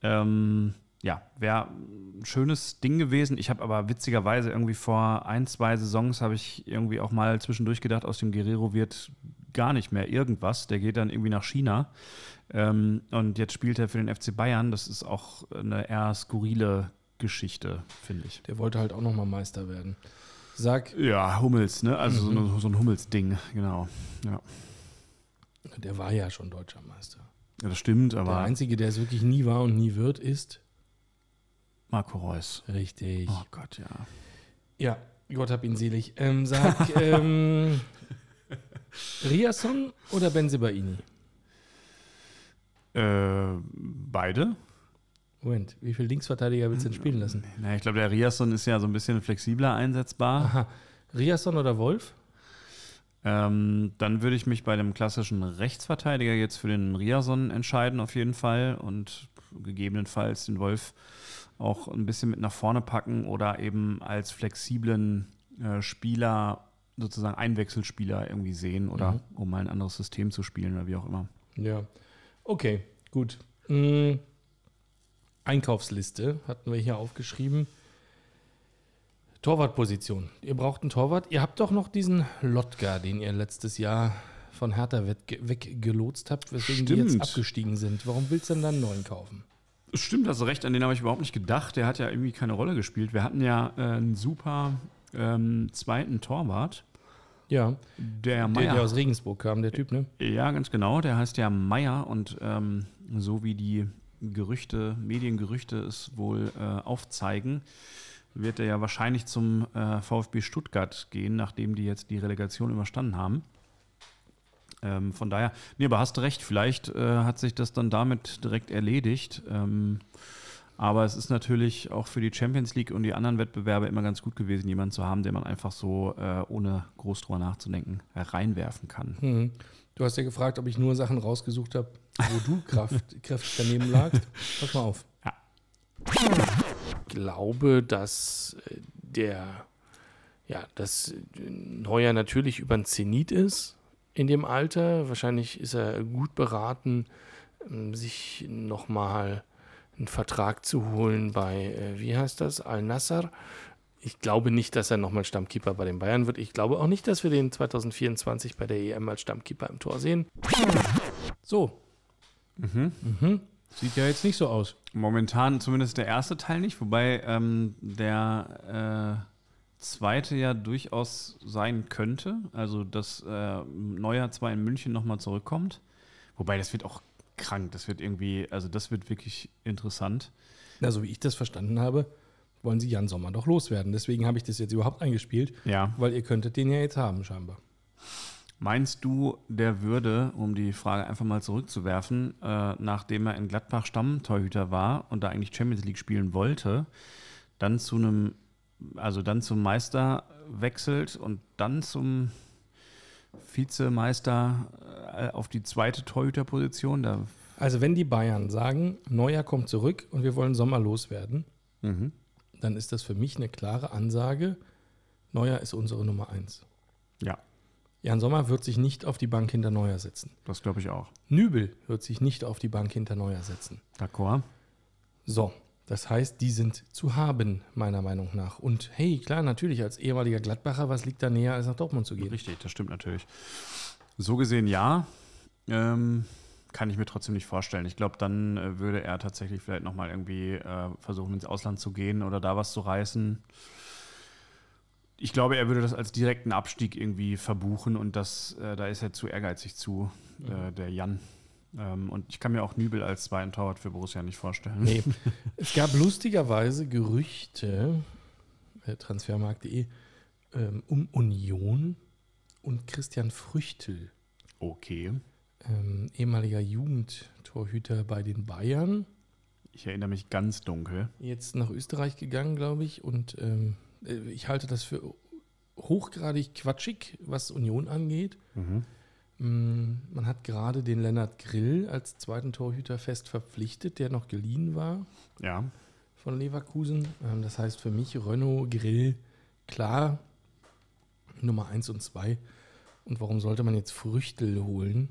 Ähm, ja, wäre ein schönes Ding gewesen. Ich habe aber witzigerweise irgendwie vor ein, zwei Saisons habe ich irgendwie auch mal zwischendurch gedacht, aus dem Guerrero wird gar nicht mehr irgendwas. Der geht dann irgendwie nach China. Ähm, und jetzt spielt er für den FC Bayern. Das ist auch eine eher skurrile Geschichte, finde ich. Der wollte halt auch nochmal Meister werden. Sag, Ja, Hummels, ne? Also so, eine, so ein Hummels-Ding, genau. Ja. der war ja schon deutscher Meister. ja, das stimmt, Der aber Einzige, der es wirklich nie war und nie wird, ist Marco Reus. richtig. Oh Gott, ja. Ja, Gott hab ihn selig. Ähm, sag, ähm, Riasson oder Benzebaini? Äh, beide? Moment, wie viele Linksverteidiger willst du denn spielen lassen? Na, ich glaube, der Riasson ist ja so ein bisschen flexibler einsetzbar. Aha. Riasson oder Wolf? Ähm, dann würde ich mich bei dem klassischen Rechtsverteidiger jetzt für den Riasson entscheiden, auf jeden Fall. Und gegebenenfalls den Wolf auch ein bisschen mit nach vorne packen oder eben als flexiblen äh, Spieler, sozusagen Einwechselspieler irgendwie sehen oder Mhm. um mal ein anderes System zu spielen oder wie auch immer. Ja. Okay, gut. Mm, Einkaufsliste hatten wir hier aufgeschrieben. Torwartposition. Ihr braucht einen Torwart. Ihr habt doch noch diesen Lotka, den ihr letztes Jahr von Hertha wegge- weggelotst habt, weswegen die jetzt Stimmt. abgestiegen sind. Warum willst du denn dann einen neuen kaufen? Stimmt, hast du recht, an den habe ich überhaupt nicht gedacht. Der hat ja irgendwie keine Rolle gespielt. Wir hatten ja äh, einen super ähm, zweiten Torwart. Ja, Der der, Meier. der aus Regensburg kam, der Typ, ne? Ja, ganz genau. Der heißt ja Meier und ähm, so wie die Gerüchte, Mediengerüchte es wohl äh, aufzeigen, wird er ja wahrscheinlich zum äh, VfB Stuttgart gehen, nachdem die jetzt die Relegation überstanden haben. Ähm, von daher, nee, aber hast recht, vielleicht äh, hat sich das dann damit direkt erledigt. Ähm, aber es ist natürlich auch für die Champions League und die anderen Wettbewerbe immer ganz gut gewesen, jemanden zu haben, den man einfach so, äh, ohne groß drüber nachzudenken, reinwerfen kann. Mhm. Du hast ja gefragt, ob ich nur Sachen rausgesucht habe, wo du Kraft, kräftig daneben lagst. Pass mal auf. Ja. Ich glaube, dass äh, der, ja, dass äh, Neuer natürlich über den Zenit ist in dem Alter. Wahrscheinlich ist er gut beraten, ähm, sich nochmal einen Vertrag zu holen bei, äh, wie heißt das, Al-Nassr. Ich glaube nicht, dass er nochmal Stammkeeper bei den Bayern wird. Ich glaube auch nicht, dass wir den 2024 bei der EM als Stammkeeper im Tor sehen. So. Mhm. Sieht ja jetzt nicht so aus. Momentan zumindest der erste Teil nicht, wobei ähm, der äh, zweite ja durchaus sein könnte. Also, dass äh, Neuer zwar in München nochmal zurückkommt. Wobei, das wird auch krank. Das wird irgendwie, also das wird wirklich interessant. Na, so wie ich das verstanden habe, wollen sie Jan Sommer doch loswerden. Deswegen habe ich das jetzt überhaupt eingespielt, Ja. weil ihr könntet den ja jetzt haben, scheinbar. Meinst du, der würde, um die Frage einfach mal zurückzuwerfen, äh, nachdem er in Gladbach Stammtorhüter war und da eigentlich Champions League spielen wollte, dann zu einem, also dann zum Meister wechselt und dann zum Vizemeister äh, auf die zweite Torhüterposition? Also, wenn die Bayern sagen, Neuer kommt zurück und wir wollen Sommer loswerden, mhm. Dann ist das für mich eine klare Ansage. Neuer ist unsere Nummer eins. Ja, Jan Sommer wird sich nicht auf die Bank hinter Neuer setzen. das glaube ich auch. Nübel wird sich nicht auf die Bank hinter Neuer setzen. D'accord. So, das heißt, die sind zu haben, meiner Meinung nach. Und hey, klar, natürlich, als ehemaliger Gladbacher, was liegt da näher, als nach Dortmund zu gehen? Richtig, das stimmt natürlich. So gesehen ja. Ähm, kann ich mir trotzdem nicht vorstellen. Ich glaube, dann äh, würde er tatsächlich vielleicht nochmal irgendwie äh, versuchen, ins Ausland zu gehen oder da was zu reißen. Ich glaube, er würde das als direkten Abstieg irgendwie verbuchen und das, äh, da ist er zu ehrgeizig zu, äh, der Jan. Ähm, und ich kann mir auch Nübel als zweiten Torwart für Borussia nicht vorstellen. Nee. es gab lustigerweise Gerüchte, äh, transfermarkt.de, ähm, um Union und Christian Früchtel, Okay. Ähm, ehemaliger Jugendtorhüter bei den Bayern, Ich erinnere mich ganz dunkel. jetzt nach Österreich gegangen, glaube ich. Und ähm, äh, ich halte das für hochgradig quatschig, was Union angeht. Mhm. Mm, Man hat gerade den Lennart Grill als zweiten Torhüter fest verpflichtet, der noch geliehen war Ja. von Leverkusen. Ähm, Das heißt für mich Renault Grill klar Nummer 1 und 2. Und warum sollte man jetzt Früchtel holen,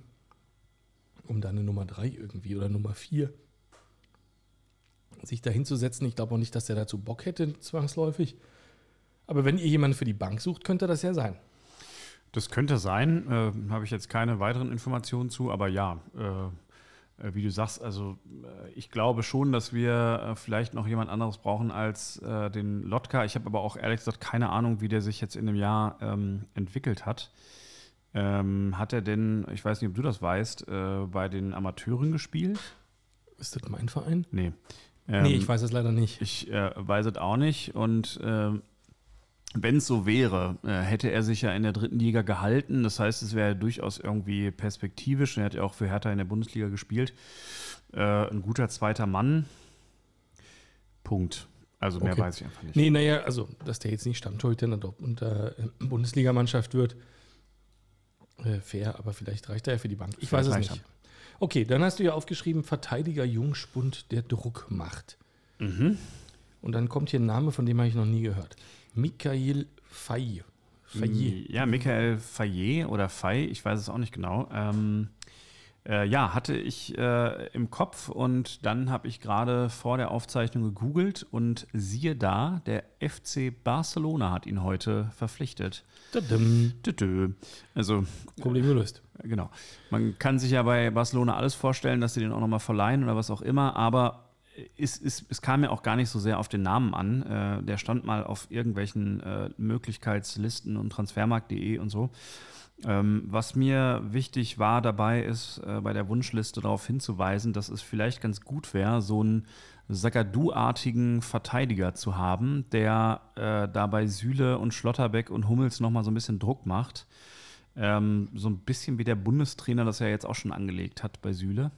um dann eine Nummer 3 irgendwie oder Nummer 4 sich da hinzusetzen? Ich glaube auch nicht, dass der dazu Bock hätte, zwangsläufig. Aber wenn ihr jemanden für die Bank sucht, könnte das ja sein. Das könnte sein, äh, habe ich jetzt keine weiteren Informationen zu, aber ja, äh, äh, wie du sagst, also äh, ich glaube schon, dass wir äh, vielleicht noch jemand anderes brauchen als den Lotka. Ich habe aber auch ehrlich gesagt keine Ahnung, wie der sich jetzt in dem Jahr ähm, entwickelt hat. Ähm, hat er denn, ich weiß nicht, ob du das weißt, äh, bei den Amateuren gespielt? Ist das mein Verein? Nee. nee, Ähm, ich weiß es leider nicht. ich äh, weiß es auch nicht. Und ähm, wenn es so wäre, äh, hätte er sich ja in der dritten Liga gehalten. Das heißt, es wäre durchaus irgendwie perspektivisch. Er hat ja auch für Hertha in der Bundesliga gespielt. Äh, ein guter zweiter Mann. Punkt. Also mehr Okay. weiß ich einfach nicht. Nee, naja, also, dass der jetzt nicht Stammtorhüter in der Dortmund äh, Bundesligamannschaft wird, äh, fair, aber vielleicht reicht er ja für die Bank. Ich weiß es nicht. reicht Okay, dann hast du ja aufgeschrieben, Verteidiger Jungspund, der Druck macht. Mhm. Und dann kommt hier ein Name, von dem habe ich noch nie gehört. Michael Fay. Fayet. Ja, Michael Fayet oder Fay, ich weiß es auch nicht genau. Ähm, äh, ja, hatte ich äh, im Kopf und dann habe ich gerade vor der Aufzeichnung gegoogelt und siehe da, der FC Barcelona hat ihn heute verpflichtet. Tütü. Also, Problem gelöst. genau. Man kann sich ja bei Barcelona alles vorstellen, dass sie den auch nochmal verleihen oder was auch immer, aber ist, ist, es kam mir auch gar nicht so sehr auf den Namen an. Äh, der stand mal auf irgendwelchen äh, Möglichkeitslisten und transfermarkt.de und so. Ähm, was mir wichtig war dabei, ist äh, bei der Wunschliste darauf hinzuweisen, dass es vielleicht ganz gut wäre, so einen Sagadu-artigen Verteidiger zu haben, der äh, dabei Süle und Schlotterbeck und Hummels nochmal so ein bisschen Druck macht. Ähm, so ein bisschen wie der Bundestrainer das ja jetzt auch schon angelegt hat bei Süle.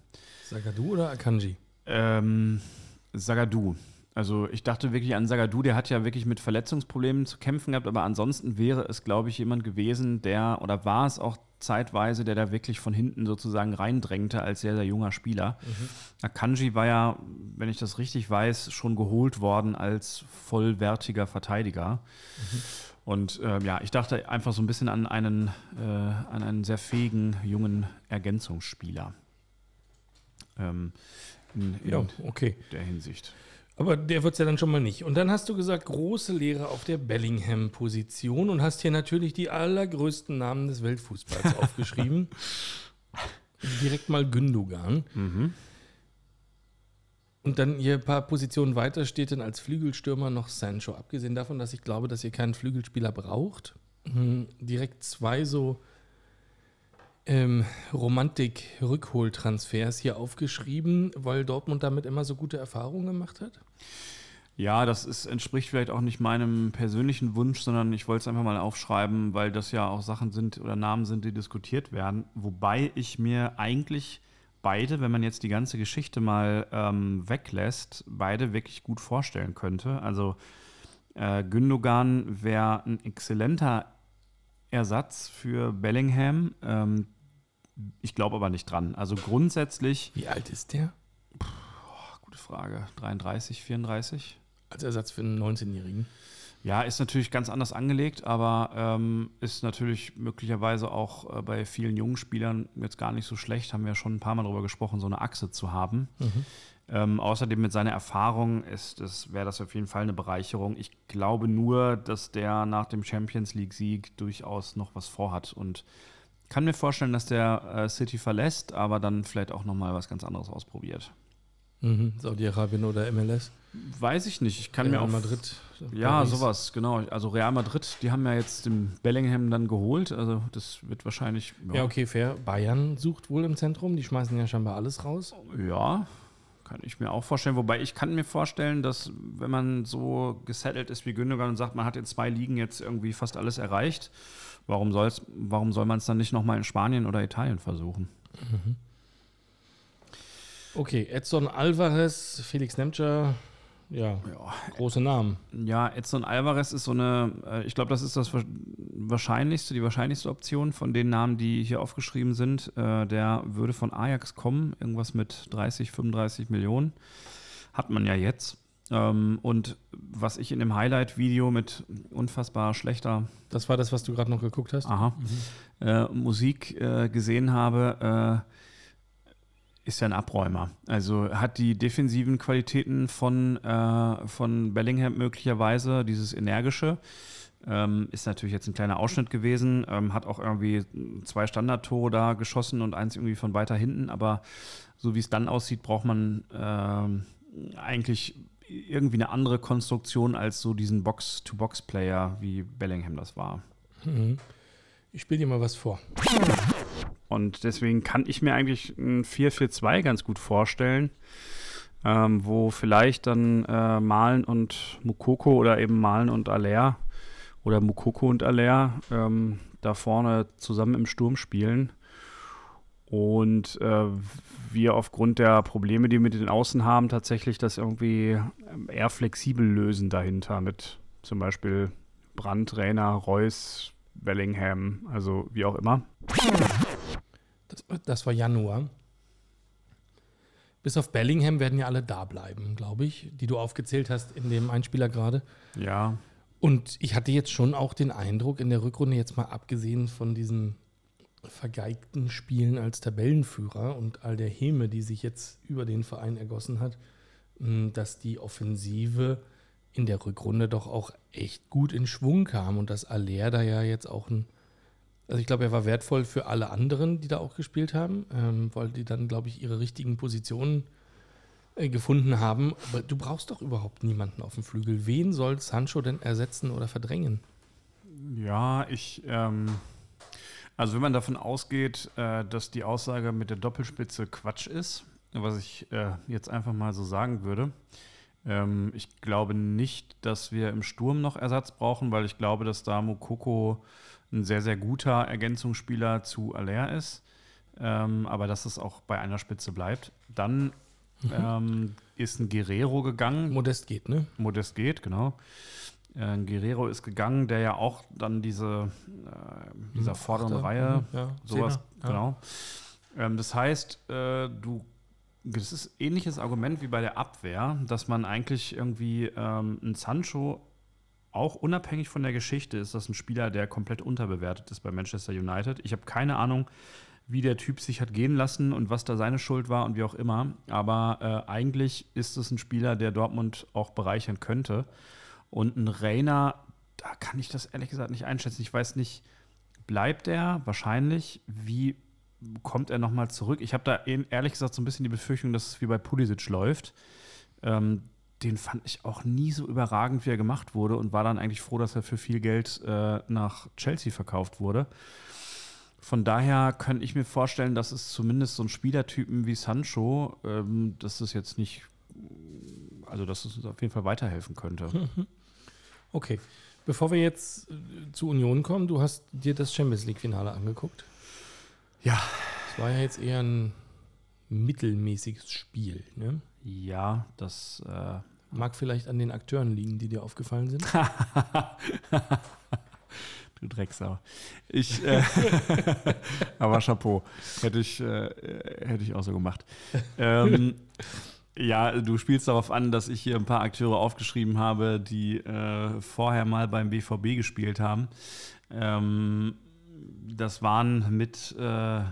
Sagadu oder Akanji? Ähm, Sagadu. Also ich dachte wirklich an Sagadu, der hat ja wirklich mit Verletzungsproblemen zu kämpfen gehabt, aber ansonsten wäre es, glaube ich, jemand gewesen, der, oder war es auch zeitweise, der da wirklich von hinten sozusagen reindrängte als sehr, sehr junger Spieler. Mhm. Akanji war ja, wenn ich das richtig weiß, schon geholt worden als vollwertiger Verteidiger. Mhm. Und äh, ja, ich dachte einfach so ein bisschen an einen, äh, an einen sehr fähigen jungen Ergänzungsspieler. Ähm, in, in ja, okay. der Hinsicht. Aber der wird es ja dann schon mal nicht. Und dann hast du gesagt, große Lehre auf der Bellingham-Position und hast hier natürlich die allergrößten Namen des Weltfußballs aufgeschrieben. Direkt mal Gündogan. Mhm. Und dann hier ein paar Positionen weiter steht dann als Flügelstürmer noch Sancho. Abgesehen davon, dass ich glaube, dass ihr keinen Flügelspieler braucht. Mhm. Direkt zwei so ähm, Romantik-Rückholtransfers hier aufgeschrieben, weil Dortmund damit immer so gute Erfahrungen gemacht hat? Ja, das ist, entspricht vielleicht auch nicht meinem persönlichen Wunsch, sondern ich wollte es einfach mal aufschreiben, weil das ja auch Sachen sind oder Namen sind, die diskutiert werden. Wobei ich mir eigentlich beide, wenn man jetzt die ganze Geschichte mal ähm, weglässt, beide wirklich gut vorstellen könnte. Also äh, Gündogan wäre ein exzellenter Ersatz für Bellingham. Ähm, ich glaube aber nicht dran. Also grundsätzlich. Wie alt ist der? Puh, gute Frage. 33, 34? Als Ersatz für einen 19-Jährigen. Ja, ist natürlich ganz anders angelegt, aber ähm, ist natürlich möglicherweise auch äh, bei vielen jungen Spielern jetzt gar nicht so schlecht, haben wir ja schon ein paar Mal darüber gesprochen, so eine Achse zu haben. Mhm. Ähm, außerdem mit seiner Erfahrung ist es, wäre das auf jeden Fall eine Bereicherung. Ich glaube nur, dass der nach dem Champions League-Sieg durchaus noch was vorhat und kann mir vorstellen, dass der äh, City verlässt, aber dann vielleicht auch nochmal was ganz anderes ausprobiert. Mhm. Saudi-Arabien oder MLS? Weiß ich nicht. Ich kann Real mir auch. Madrid. Ja, Paris. sowas, genau. Also Real Madrid, die haben ja jetzt den Bellingham dann geholt. Also das wird wahrscheinlich. Ja, ja okay, fair. Bayern sucht wohl im Zentrum. Die schmeißen ja scheinbar alles raus. Ja, kann ich mir auch vorstellen. Wobei ich kann mir vorstellen, dass wenn man so gesettelt ist wie Gündogan und sagt, man hat in zwei Ligen jetzt irgendwie fast alles erreicht, warum, soll's, warum soll man es dann nicht nochmal in Spanien oder Italien versuchen? Mhm. Okay, Edson Alvarez, Felix Nemtscher, ja, ja, große Namen. Ja, Edson Alvarez ist so eine, äh, ich glaube, das ist das wahrscheinlichste, die wahrscheinlichste Option von den Namen, die hier aufgeschrieben sind. Äh, der würde von Ajax kommen, irgendwas mit 30, 35 Millionen. Hat man ja jetzt. Ähm, und was ich in dem Highlight-Video mit unfassbar schlechter. Das war das, was du gerade noch geguckt hast? Aha. Mhm. Äh, Musik gesehen habe ist ja ein Abräumer. Also hat die defensiven Qualitäten von, äh, von Bellingham möglicherweise, dieses energische. Ähm, ist natürlich jetzt ein kleiner Ausschnitt gewesen, ähm, hat auch irgendwie zwei Standardtore da geschossen und eins irgendwie von weiter hinten, aber so wie es dann aussieht, braucht man ähm, eigentlich irgendwie eine andere Konstruktion als so diesen Box-to-Box-Player, wie Bellingham das war. Mhm. Ich spiele dir mal was vor. Und deswegen kann ich mir eigentlich ein 4-4-2 ganz gut vorstellen, ähm, wo vielleicht dann äh, Malen und Mukoko oder eben Malen und Aller oder Mukoko und Aller ähm, da vorne zusammen im Sturm spielen. Und äh, wir aufgrund der Probleme, die wir mit den Außen haben, tatsächlich das irgendwie ähm, eher flexibel lösen dahinter mit zum Beispiel Brandt, Rainer, Reus, Bellingham, also wie auch immer. Das, das war Januar. Bis auf Bellingham werden ja alle da bleiben, glaube ich, die du aufgezählt hast in dem Einspieler gerade. Ja. Und ich hatte jetzt schon auch den Eindruck, in der Rückrunde, jetzt mal abgesehen von diesen vergeigten Spielen als Tabellenführer und all der Häme, die sich jetzt über den Verein ergossen hat, dass die Offensive in der Rückrunde doch auch echt gut in Schwung kam und dass Aller da ja jetzt auch ein also ich glaube, er war wertvoll für alle anderen, die da auch gespielt haben, ähm, weil die dann, glaube ich, ihre richtigen Positionen äh, gefunden haben. Aber du brauchst doch überhaupt niemanden auf dem Flügel. Wen soll Sancho denn ersetzen oder verdrängen? Ja, ich, ähm, also wenn man davon ausgeht, äh, dass die Aussage mit der Doppelspitze Quatsch ist, was ich äh, jetzt einfach mal so sagen würde, ähm, ich glaube nicht, dass wir im Sturm noch Ersatz brauchen, weil ich glaube, dass da Mukoko ein sehr, sehr guter Ergänzungsspieler zu Aller ist. Ähm, aber dass es auch bei einer Spitze bleibt. Dann mhm. ähm, ist ein Guerrero gegangen. Modest geht, ne? Modest geht, genau. Äh, ein Guerrero ist gegangen, der ja auch dann diese äh, dieser mhm. vorderen Achter, Reihe, mhm, ja, sowas, Zehner, genau. Ähm, das heißt, äh, du das ist ähnliches Argument wie bei der Abwehr, dass man eigentlich irgendwie ähm, ein Sancho auch unabhängig von der Geschichte ist das ein Spieler, der komplett unterbewertet ist bei Manchester United. Ich habe keine Ahnung, wie der Typ sich hat gehen lassen und was da seine Schuld war und wie auch immer. Aber äh, eigentlich ist es ein Spieler, der Dortmund auch bereichern könnte. Und ein Rainer, da kann ich das ehrlich gesagt nicht einschätzen. Ich weiß nicht, bleibt er? Wahrscheinlich. Wie kommt er nochmal zurück? Ich habe da ehrlich gesagt so ein bisschen die Befürchtung, dass es wie bei Pulisic läuft. Ähm, den fand ich auch nie so überragend, wie er gemacht wurde und war dann eigentlich froh, dass er für viel Geld äh, nach Chelsea verkauft wurde. Von daher könnte ich mir vorstellen, dass es zumindest so ein Spielertypen wie Sancho, ähm, dass es jetzt nicht, also dass es uns auf jeden Fall weiterhelfen könnte. Okay. Bevor wir jetzt äh, zu Union kommen, du hast dir das Champions League-Finale angeguckt. Ja. Es war ja jetzt eher ein mittelmäßiges Spiel, ne? Ja, das äh, mag vielleicht an den Akteuren liegen, die dir aufgefallen sind. du Drecksau. Ich, äh, aber Chapeau. Hätte ich, äh, hätte ich auch so gemacht. Ähm, ja, du spielst darauf an, dass ich hier ein paar Akteure aufgeschrieben habe, die äh, vorher mal beim BVB gespielt haben. Ähm, das waren mit äh,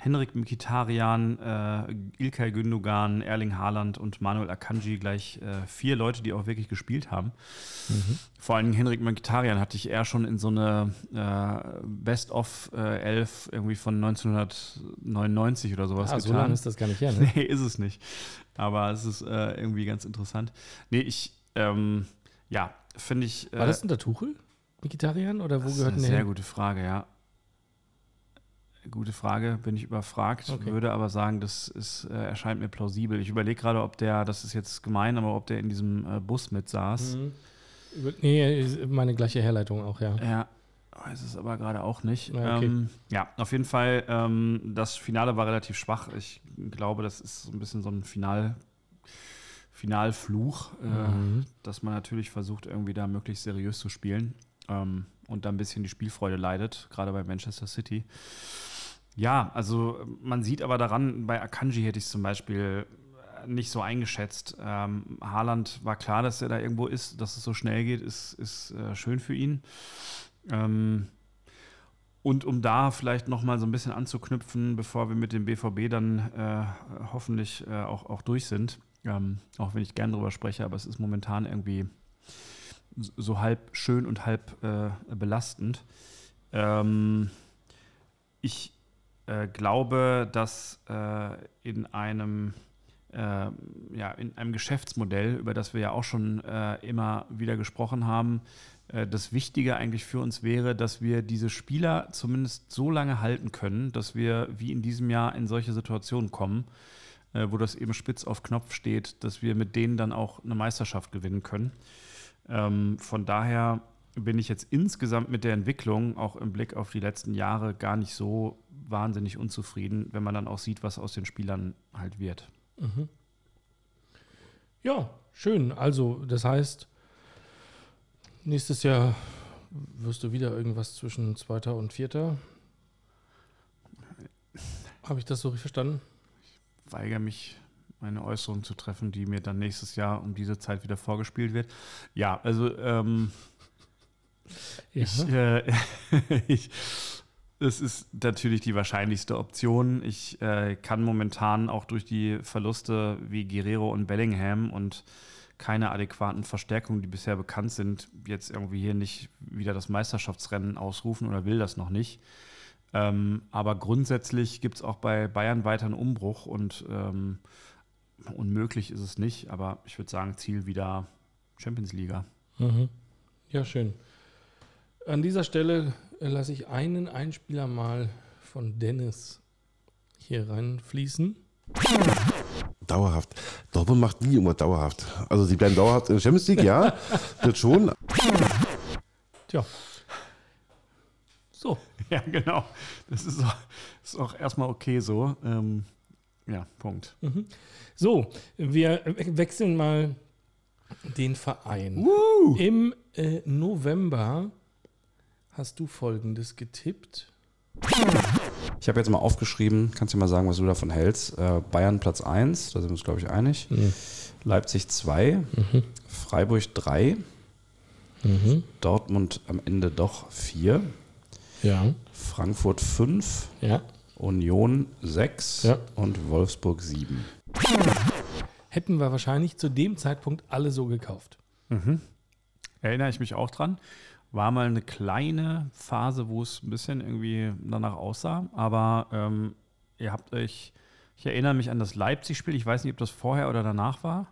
Henrik Mkhitaryan, äh, Ilkay Gündogan, Erling Haaland und Manuel Akanji gleich äh, vier Leute, die auch wirklich gespielt haben. Mhm. Vor allem Henrik Mkhitaryan hatte ich eher schon in so eine äh, Best-of äh, 11 irgendwie von 1999 oder sowas ah, getan. So lange ist das gar nicht her, ne? Nee, ist es nicht. Aber es ist äh, irgendwie ganz interessant. Nee, ich, ähm, ja, finde ich. War das unter Tuchel? Mkhitaryan oder wo gehört denn der? Sehr gute Frage, ja. Gute Frage, bin ich überfragt, okay. würde aber sagen, das ist, äh, erscheint mir plausibel. Ich überlege gerade, ob der, das ist jetzt gemein, aber ob der in diesem äh, Bus mit saß. Mhm. Nee, meine gleiche Herleitung auch, ja. Ja, weiß es aber gerade auch nicht. Ja, okay. ähm, ja, auf jeden Fall, ähm, das Finale war relativ schwach. Ich glaube, das ist so ein bisschen so ein Final, Finalfluch, äh, mhm. dass man natürlich versucht, irgendwie da möglichst seriös zu spielen ähm, und da ein bisschen die Spielfreude leidet, gerade bei Manchester City. Ja, also man sieht aber daran, bei Akanji hätte ich es zum Beispiel nicht so eingeschätzt. Ähm, Haaland war klar, dass er da irgendwo ist, dass es so schnell geht, ist, ist äh, schön für ihn. Ähm, und um da vielleicht noch mal so ein bisschen anzuknüpfen, bevor wir mit dem BVB dann äh, hoffentlich äh, auch, auch durch sind, ähm, auch wenn ich gern drüber spreche, aber es ist momentan irgendwie so halb schön und halb äh, belastend. Ähm, ich äh, glaube, dass äh, in einem äh, ja, in einem Geschäftsmodell, über das wir ja auch schon äh, immer wieder gesprochen haben, das Wichtige eigentlich für uns wäre, dass wir diese Spieler zumindest so lange halten können, dass wir wie in diesem Jahr in solche Situationen kommen, wo das eben spitz auf Knopf steht, dass wir mit denen dann auch eine Meisterschaft gewinnen können. Ähm, von daher bin ich jetzt insgesamt mit der Entwicklung, auch im Blick auf die letzten Jahre, gar nicht so wahnsinnig unzufrieden, wenn man dann auch sieht, was aus den Spielern halt wird. Mhm. Ja, schön. Also, das heißt, nächstes Jahr wirst du wieder irgendwas zwischen zweiter und vierter. Habe ich das so richtig verstanden? Ich weigere mich, meine Äußerung zu treffen, die mir dann nächstes Jahr um diese Zeit wieder vorgespielt wird. Ja, also ähm, ja. ich, äh, ich es ist natürlich die wahrscheinlichste Option. Ich äh, kann momentan auch durch die Verluste wie Guerrero und Bellingham und keine adäquaten Verstärkungen, die bisher bekannt sind, jetzt irgendwie hier nicht wieder das Meisterschaftsrennen ausrufen oder will das noch nicht. Ähm, aber grundsätzlich gibt es auch bei Bayern weiter einen Umbruch und ähm, unmöglich ist es nicht, aber ich würde sagen, Ziel wieder Champions League. Mhm. Ja, schön. An dieser Stelle äh, lasse ich einen Einspieler mal von Dennis hier reinfließen. Dauerhaft. Dortmund macht nie immer dauerhaft. Also sie bleiben dauerhaft in der Champions League, ja, das schon. Tja. So. Ja, genau. Das ist auch, ist auch erstmal okay so. Ähm, ja, Punkt. Mhm. So, wir wechseln mal den Verein. Im äh, November hast du folgendes getippt. Ich habe jetzt mal aufgeschrieben, kannst du mal sagen, was du davon hältst. Äh, Bayern Platz 1, da sind wir uns, glaube ich, einig. Mhm. Leipzig 2, Freiburg 3, Mhm. Dortmund am Ende doch 4, Ja, Frankfurt 5, ja. Union 6 Ja. und Wolfsburg 7. Hätten wir wahrscheinlich zu dem Zeitpunkt alle so gekauft. Erinnere ich mich auch dran. War mal eine kleine Phase, wo es ein bisschen irgendwie danach aussah, aber ähm, ihr habt euch, ich erinnere mich an das Leipzig-Spiel, ich weiß nicht, ob das vorher oder danach war,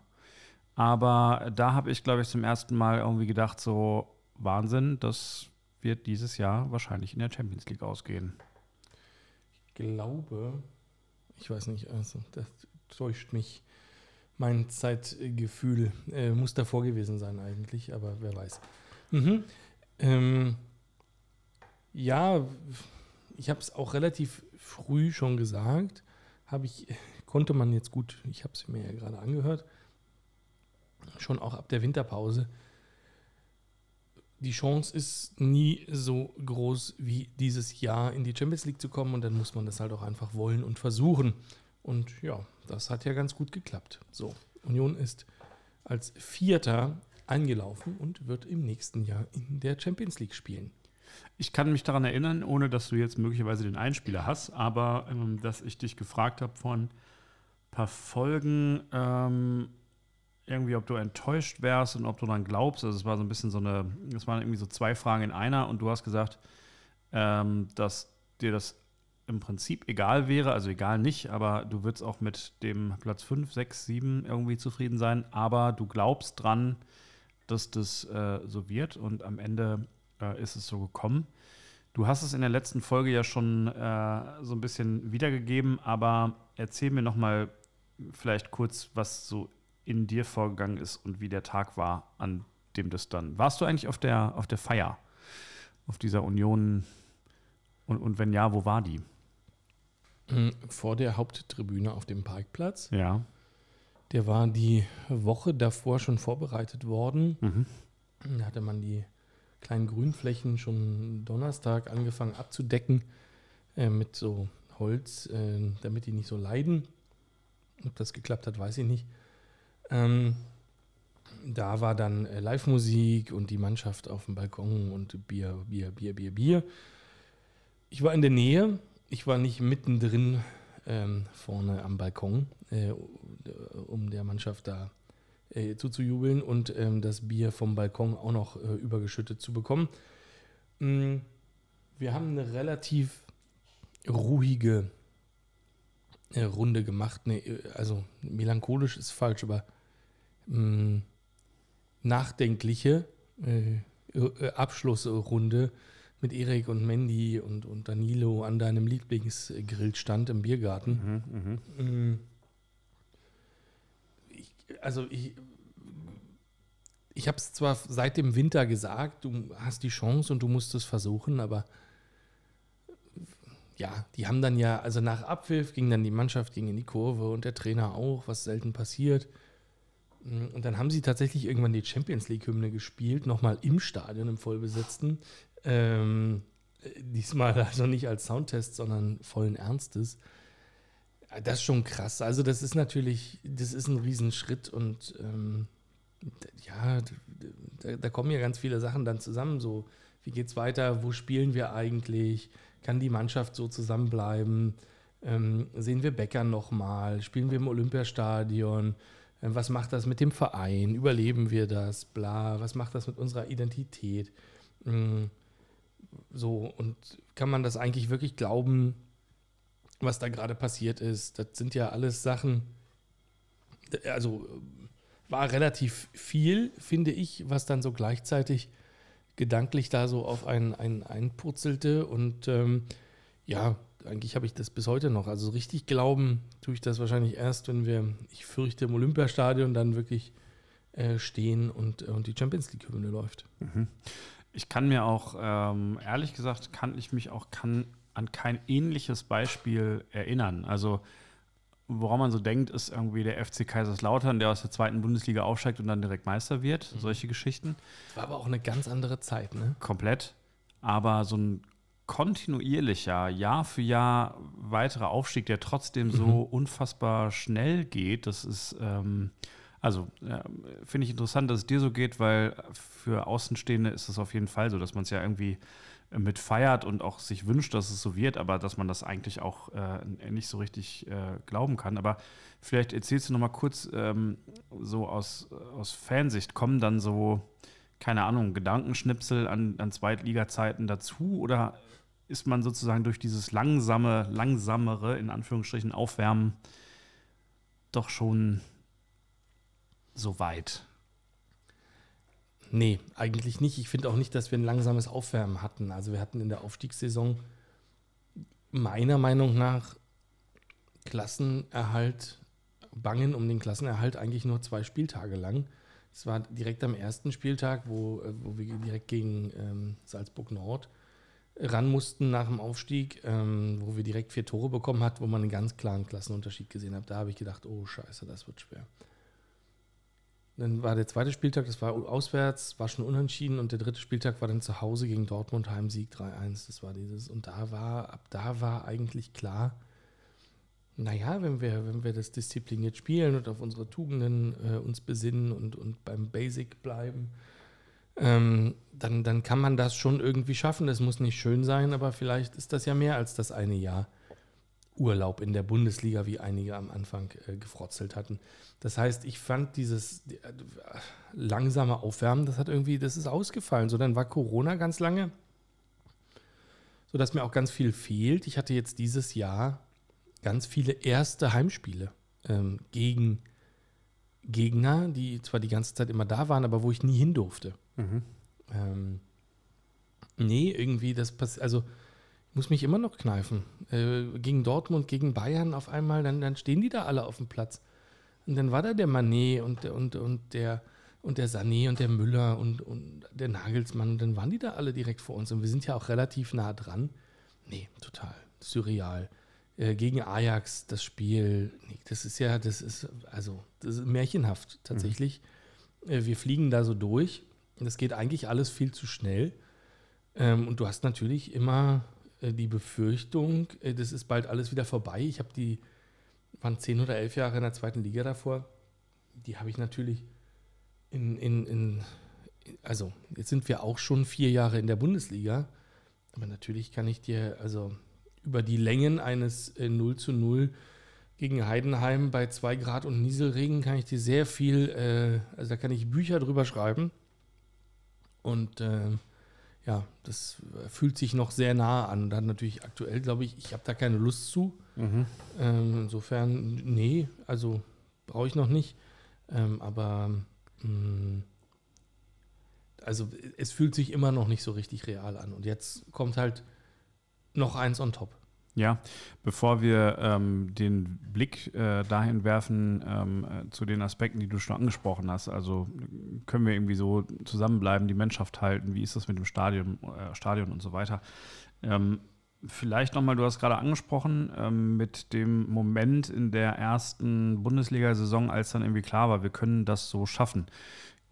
aber da habe ich, glaube ich, zum ersten Mal irgendwie gedacht, so Wahnsinn, das wird dieses Jahr wahrscheinlich in der Champions League ausgehen. Ich glaube, ich weiß nicht, also das täuscht mich. Mein Zeitgefühl äh, muss davor gewesen sein eigentlich, aber wer weiß. Mhm. Ähm, ja, ich habe es auch relativ früh schon gesagt. Habe ich, konnte man jetzt gut, ich habe es mir ja gerade angehört, schon auch ab der Winterpause. Die Chance ist nie so groß wie dieses Jahr in die Champions League zu kommen und dann muss man das halt auch einfach wollen und versuchen. Und ja, das hat ja ganz gut geklappt. So, Union ist als Vierter eingelaufen und wird im nächsten Jahr in der Champions League spielen. Ich kann mich daran erinnern, ohne dass du jetzt möglicherweise den Einspieler hast, aber ähm, dass ich dich gefragt habe von ein paar Folgen, ähm, irgendwie, ob du enttäuscht wärst und ob du dann glaubst. Also es war so ein bisschen so eine, es waren irgendwie so zwei Fragen in einer und du hast gesagt, ähm, dass dir das im Prinzip egal wäre, also egal nicht, aber du würdest auch mit dem Platz 5, 6, 7 irgendwie zufrieden sein, aber du glaubst dran, dass das äh, so wird und am Ende äh, ist es so gekommen. Du hast es in der letzten Folge ja schon äh, so ein bisschen wiedergegeben, aber erzähl mir noch mal vielleicht kurz, was so in dir vorgegangen ist und wie der Tag war, an dem das dann. Warst du eigentlich auf der, auf der Feier, auf dieser Union? Und, und wenn ja, wo war die? Mm, Vor der Haupttribüne auf dem Parkplatz. Ja. Der war die Woche davor schon vorbereitet worden. Mhm. Da hatte man die kleinen Grünflächen schon Donnerstag angefangen abzudecken äh, mit so Holz, äh, damit die nicht so leiden. Ob das geklappt hat, weiß ich nicht. Ähm, da war dann äh, Live-Musik und die Mannschaft auf dem Balkon und Bier, Bier, Bier, Bier, Bier. Ich war in der Nähe. Ich war nicht mittendrin ähm, vorne am Balkon, äh, um der Mannschaft da äh, zuzujubeln und ähm, das Bier vom Balkon auch noch äh, übergeschüttet zu bekommen. Mm, wir haben eine relativ ruhige äh, Runde gemacht. Nee, äh, also melancholisch ist falsch, aber mh, nachdenkliche äh, Abschlussrunde mit Erik und Mandy und, und Danilo an deinem Lieblingsgrillstand im Biergarten. Mhm, mhm. Mm. Ich, also ich, ich habe es zwar seit dem Winter gesagt, du hast die Chance und du musst es versuchen, aber ja, die haben dann ja, also nach Abpfiff ging dann die Mannschaft ging in die Kurve und der Trainer auch, was selten passiert. Mm, Und dann haben sie tatsächlich irgendwann die Champions League-Hymne gespielt, nochmal im Stadion, im vollbesetzten. Ähm, äh, diesmal also nicht als Soundtest, sondern vollen Ernstes. Ja, Das ist schon krass. Also das ist natürlich, das ist ein Riesenschritt und ähm, ja, da, da kommen ja ganz viele Sachen dann zusammen. So, wie geht's weiter? Wo spielen wir eigentlich? Kann die Mannschaft so zusammenbleiben? Ähm, sehen wir Becker nochmal? Spielen wir im Olympiastadion? Ähm, Was macht das mit dem Verein? Überleben wir das? Bla. Was macht das mit unserer Identität? Mm, So, und kann man das eigentlich wirklich glauben, was da gerade passiert ist? Das sind ja alles Sachen, also war relativ viel, finde ich, was dann so gleichzeitig gedanklich da so auf einen, einen einpurzelte. Und ähm, ja, eigentlich habe ich das bis heute noch. Also richtig glauben tue ich das wahrscheinlich erst, wenn wir, ich fürchte, im Olympiastadion dann wirklich äh, stehen und, äh, und die Champions League-Hymne läuft. Ich kann mir auch, ähm, ehrlich gesagt, kann ich mich auch kann an kein ähnliches Beispiel erinnern. Also woran man so denkt, ist irgendwie der FC Kaiserslautern, der aus der zweiten Bundesliga aufsteigt und dann direkt Meister wird. Solche Geschichten. War aber auch eine ganz andere Zeit, ne? Komplett. Aber so ein kontinuierlicher, Jahr für Jahr weiterer Aufstieg, der trotzdem so unfassbar schnell geht, das ist, ähm, also äh, finde ich interessant, dass es dir so geht, weil für Außenstehende ist es auf jeden Fall so, dass man es ja irgendwie mit feiert und auch sich wünscht, dass es so wird, aber dass man das eigentlich auch äh, nicht so richtig äh, glauben kann. Aber vielleicht erzählst du noch mal kurz ähm, so aus, aus Fansicht, kommen dann so, keine Ahnung, Gedankenschnipsel an, an Zweitliga-Zeiten dazu oder ist man sozusagen durch dieses langsame, langsamere, in Anführungsstrichen, Aufwärmen doch schon so weit? Nee, eigentlich nicht. Ich finde auch nicht, dass wir ein langsames Aufwärmen hatten. Also wir hatten in der Aufstiegssaison meiner Meinung nach Klassenerhalt, Bangen um den Klassenerhalt eigentlich nur zwei Spieltage lang. Es war direkt am ersten Spieltag, wo, äh, wo wir direkt gegen ähm, Salzburg Nord ran mussten nach dem Aufstieg, ähm, wo wir direkt vier Tore bekommen hat, wo man einen ganz klaren Klassenunterschied gesehen hat. Da habe ich gedacht, oh scheiße, das wird schwer. Dann war der zweite Spieltag, das war auswärts, war schon unentschieden und der dritte Spieltag war dann zu Hause gegen Dortmund, Heimsieg 3-1. Das war dieses. Und da war, ab da war eigentlich klar, naja, wenn wir, wenn wir das diszipliniert spielen und auf unsere Tugenden äh, uns besinnen und, und beim Basic bleiben, ähm, dann, dann kann man das schon irgendwie schaffen. Das muss nicht schön sein, aber vielleicht ist das ja mehr als das eine Jahr Urlaub in der Bundesliga, wie einige am Anfang äh, gefrotzelt hatten. Das heißt, ich fand dieses äh, langsame Aufwärmen, das hat irgendwie, das ist ausgefallen. So, dann war Corona ganz lange, sodass mir auch ganz viel fehlt. Ich hatte jetzt dieses Jahr ganz viele erste Heimspiele ähm, gegen Gegner, die zwar die ganze Zeit immer da waren, aber wo ich nie hin durfte. Ähm, nee, irgendwie, das passiert, also muss mich immer noch kneifen. Äh, gegen Dortmund, gegen Bayern auf einmal, dann, dann stehen die da alle auf dem Platz. Und dann war da der Manet und, der- und, und der und der Sané und der Müller und, und der Nagelsmann, und dann waren die da alle direkt vor uns. Und wir sind ja auch relativ nah dran. Nee, total surreal. Äh, gegen Ajax das Spiel, nee, das ist ja, das ist, also, das ist märchenhaft tatsächlich. Äh, wir fliegen da so durch. Das geht eigentlich alles viel zu schnell. Ähm, und du hast natürlich immer die Befürchtung, äh, das ist bald alles wieder vorbei. Ich habe die, waren zehn oder elf Jahre in der zweiten Liga davor. Die habe ich natürlich in, in, in, also jetzt sind wir auch schon vier Jahre in der Bundesliga. Aber natürlich kann ich dir, also über die Längen eines äh, 0 zu 0 gegen Heidenheim bei 2 Grad und Nieselregen kann ich dir sehr viel, äh, also da kann ich Bücher drüber schreiben. Und ähm, ja, das äh, fühlt sich noch sehr nah an. Dann natürlich aktuell, glaube ich, ich habe da keine Lust zu. Ähm, insofern, nee, also brauche ich noch nicht. Ähm, aber mh, also es fühlt sich immer noch nicht so richtig real an. Und jetzt kommt halt noch eins on top. Ja, bevor wir ähm, den Blick äh, dahin werfen ähm, äh, zu den Aspekten, die du schon angesprochen hast, also können wir irgendwie so zusammenbleiben, die Mannschaft halten, wie ist das mit dem Stadion, äh, Stadion und so weiter. Ähm, vielleicht nochmal, du hast gerade angesprochen, ähm, mit dem Moment in der ersten Bundesliga-Saison, als dann irgendwie klar war, wir können das so schaffen.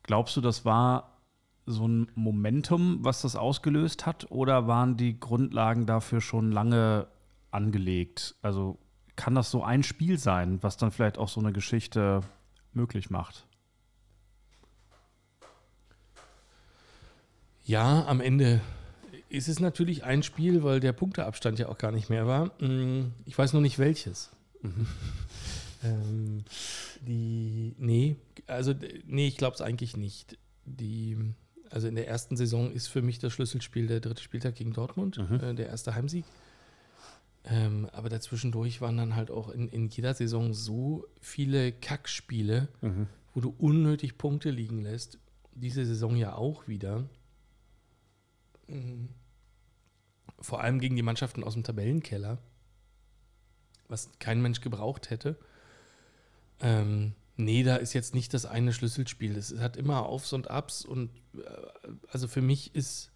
Glaubst du, das war so ein Momentum, was das ausgelöst hat, oder waren die Grundlagen dafür schon lange angelegt? Also kann das so ein Spiel sein, was dann vielleicht auch so eine Geschichte möglich macht? Ja, am Ende ist es natürlich ein Spiel, weil der Punkteabstand ja auch gar nicht mehr war. Mm, Ich weiß nur nicht welches. ähm, die, nee, also nee, ich glaube es eigentlich nicht. Die, also in der ersten Saison ist für mich das Schlüsselspiel der dritte Spieltag gegen Dortmund, Mhm. äh, der erste Heimsieg. Äh, Ähm, aber dazwischendurch waren dann halt auch in, in jeder Saison so viele Kackspiele, wo du unnötig Punkte liegen lässt. Diese Saison ja auch wieder. Mhm. Vor allem gegen die Mannschaften aus dem Tabellenkeller, was kein Mensch gebraucht hätte. Ähm, nee, da ist jetzt nicht das eine Schlüsselspiel. Es hat immer Aufs und Abs und äh, also für mich ist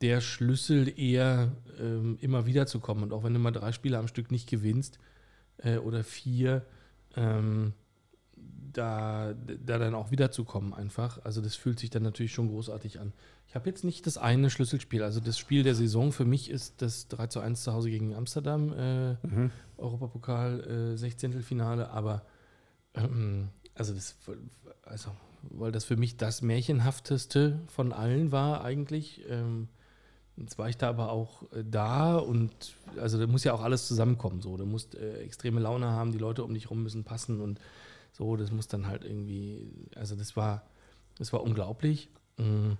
der Schlüssel eher ähm, immer wieder zu kommen. Und auch wenn du mal drei Spiele am Stück nicht gewinnst äh, oder vier, ähm, da, da dann auch wiederzukommen einfach. Also das fühlt sich dann natürlich schon großartig an. Ich habe jetzt nicht das eine Schlüsselspiel. Also das Spiel der Saison für mich ist das 3 zu 1 zu Hause gegen Amsterdam, äh, Europapokal, äh, 16. Finale, aber ähm, also das, also, weil das für mich das Märchenhafteste von allen war eigentlich. Ähm, jetzt war ich da aber auch äh, da und also da muss ja auch alles zusammenkommen. So, du musst äh, extreme Laune haben, die Leute um dich rum müssen passen und so, das muss dann halt irgendwie, also das war, das war unglaublich. Mm,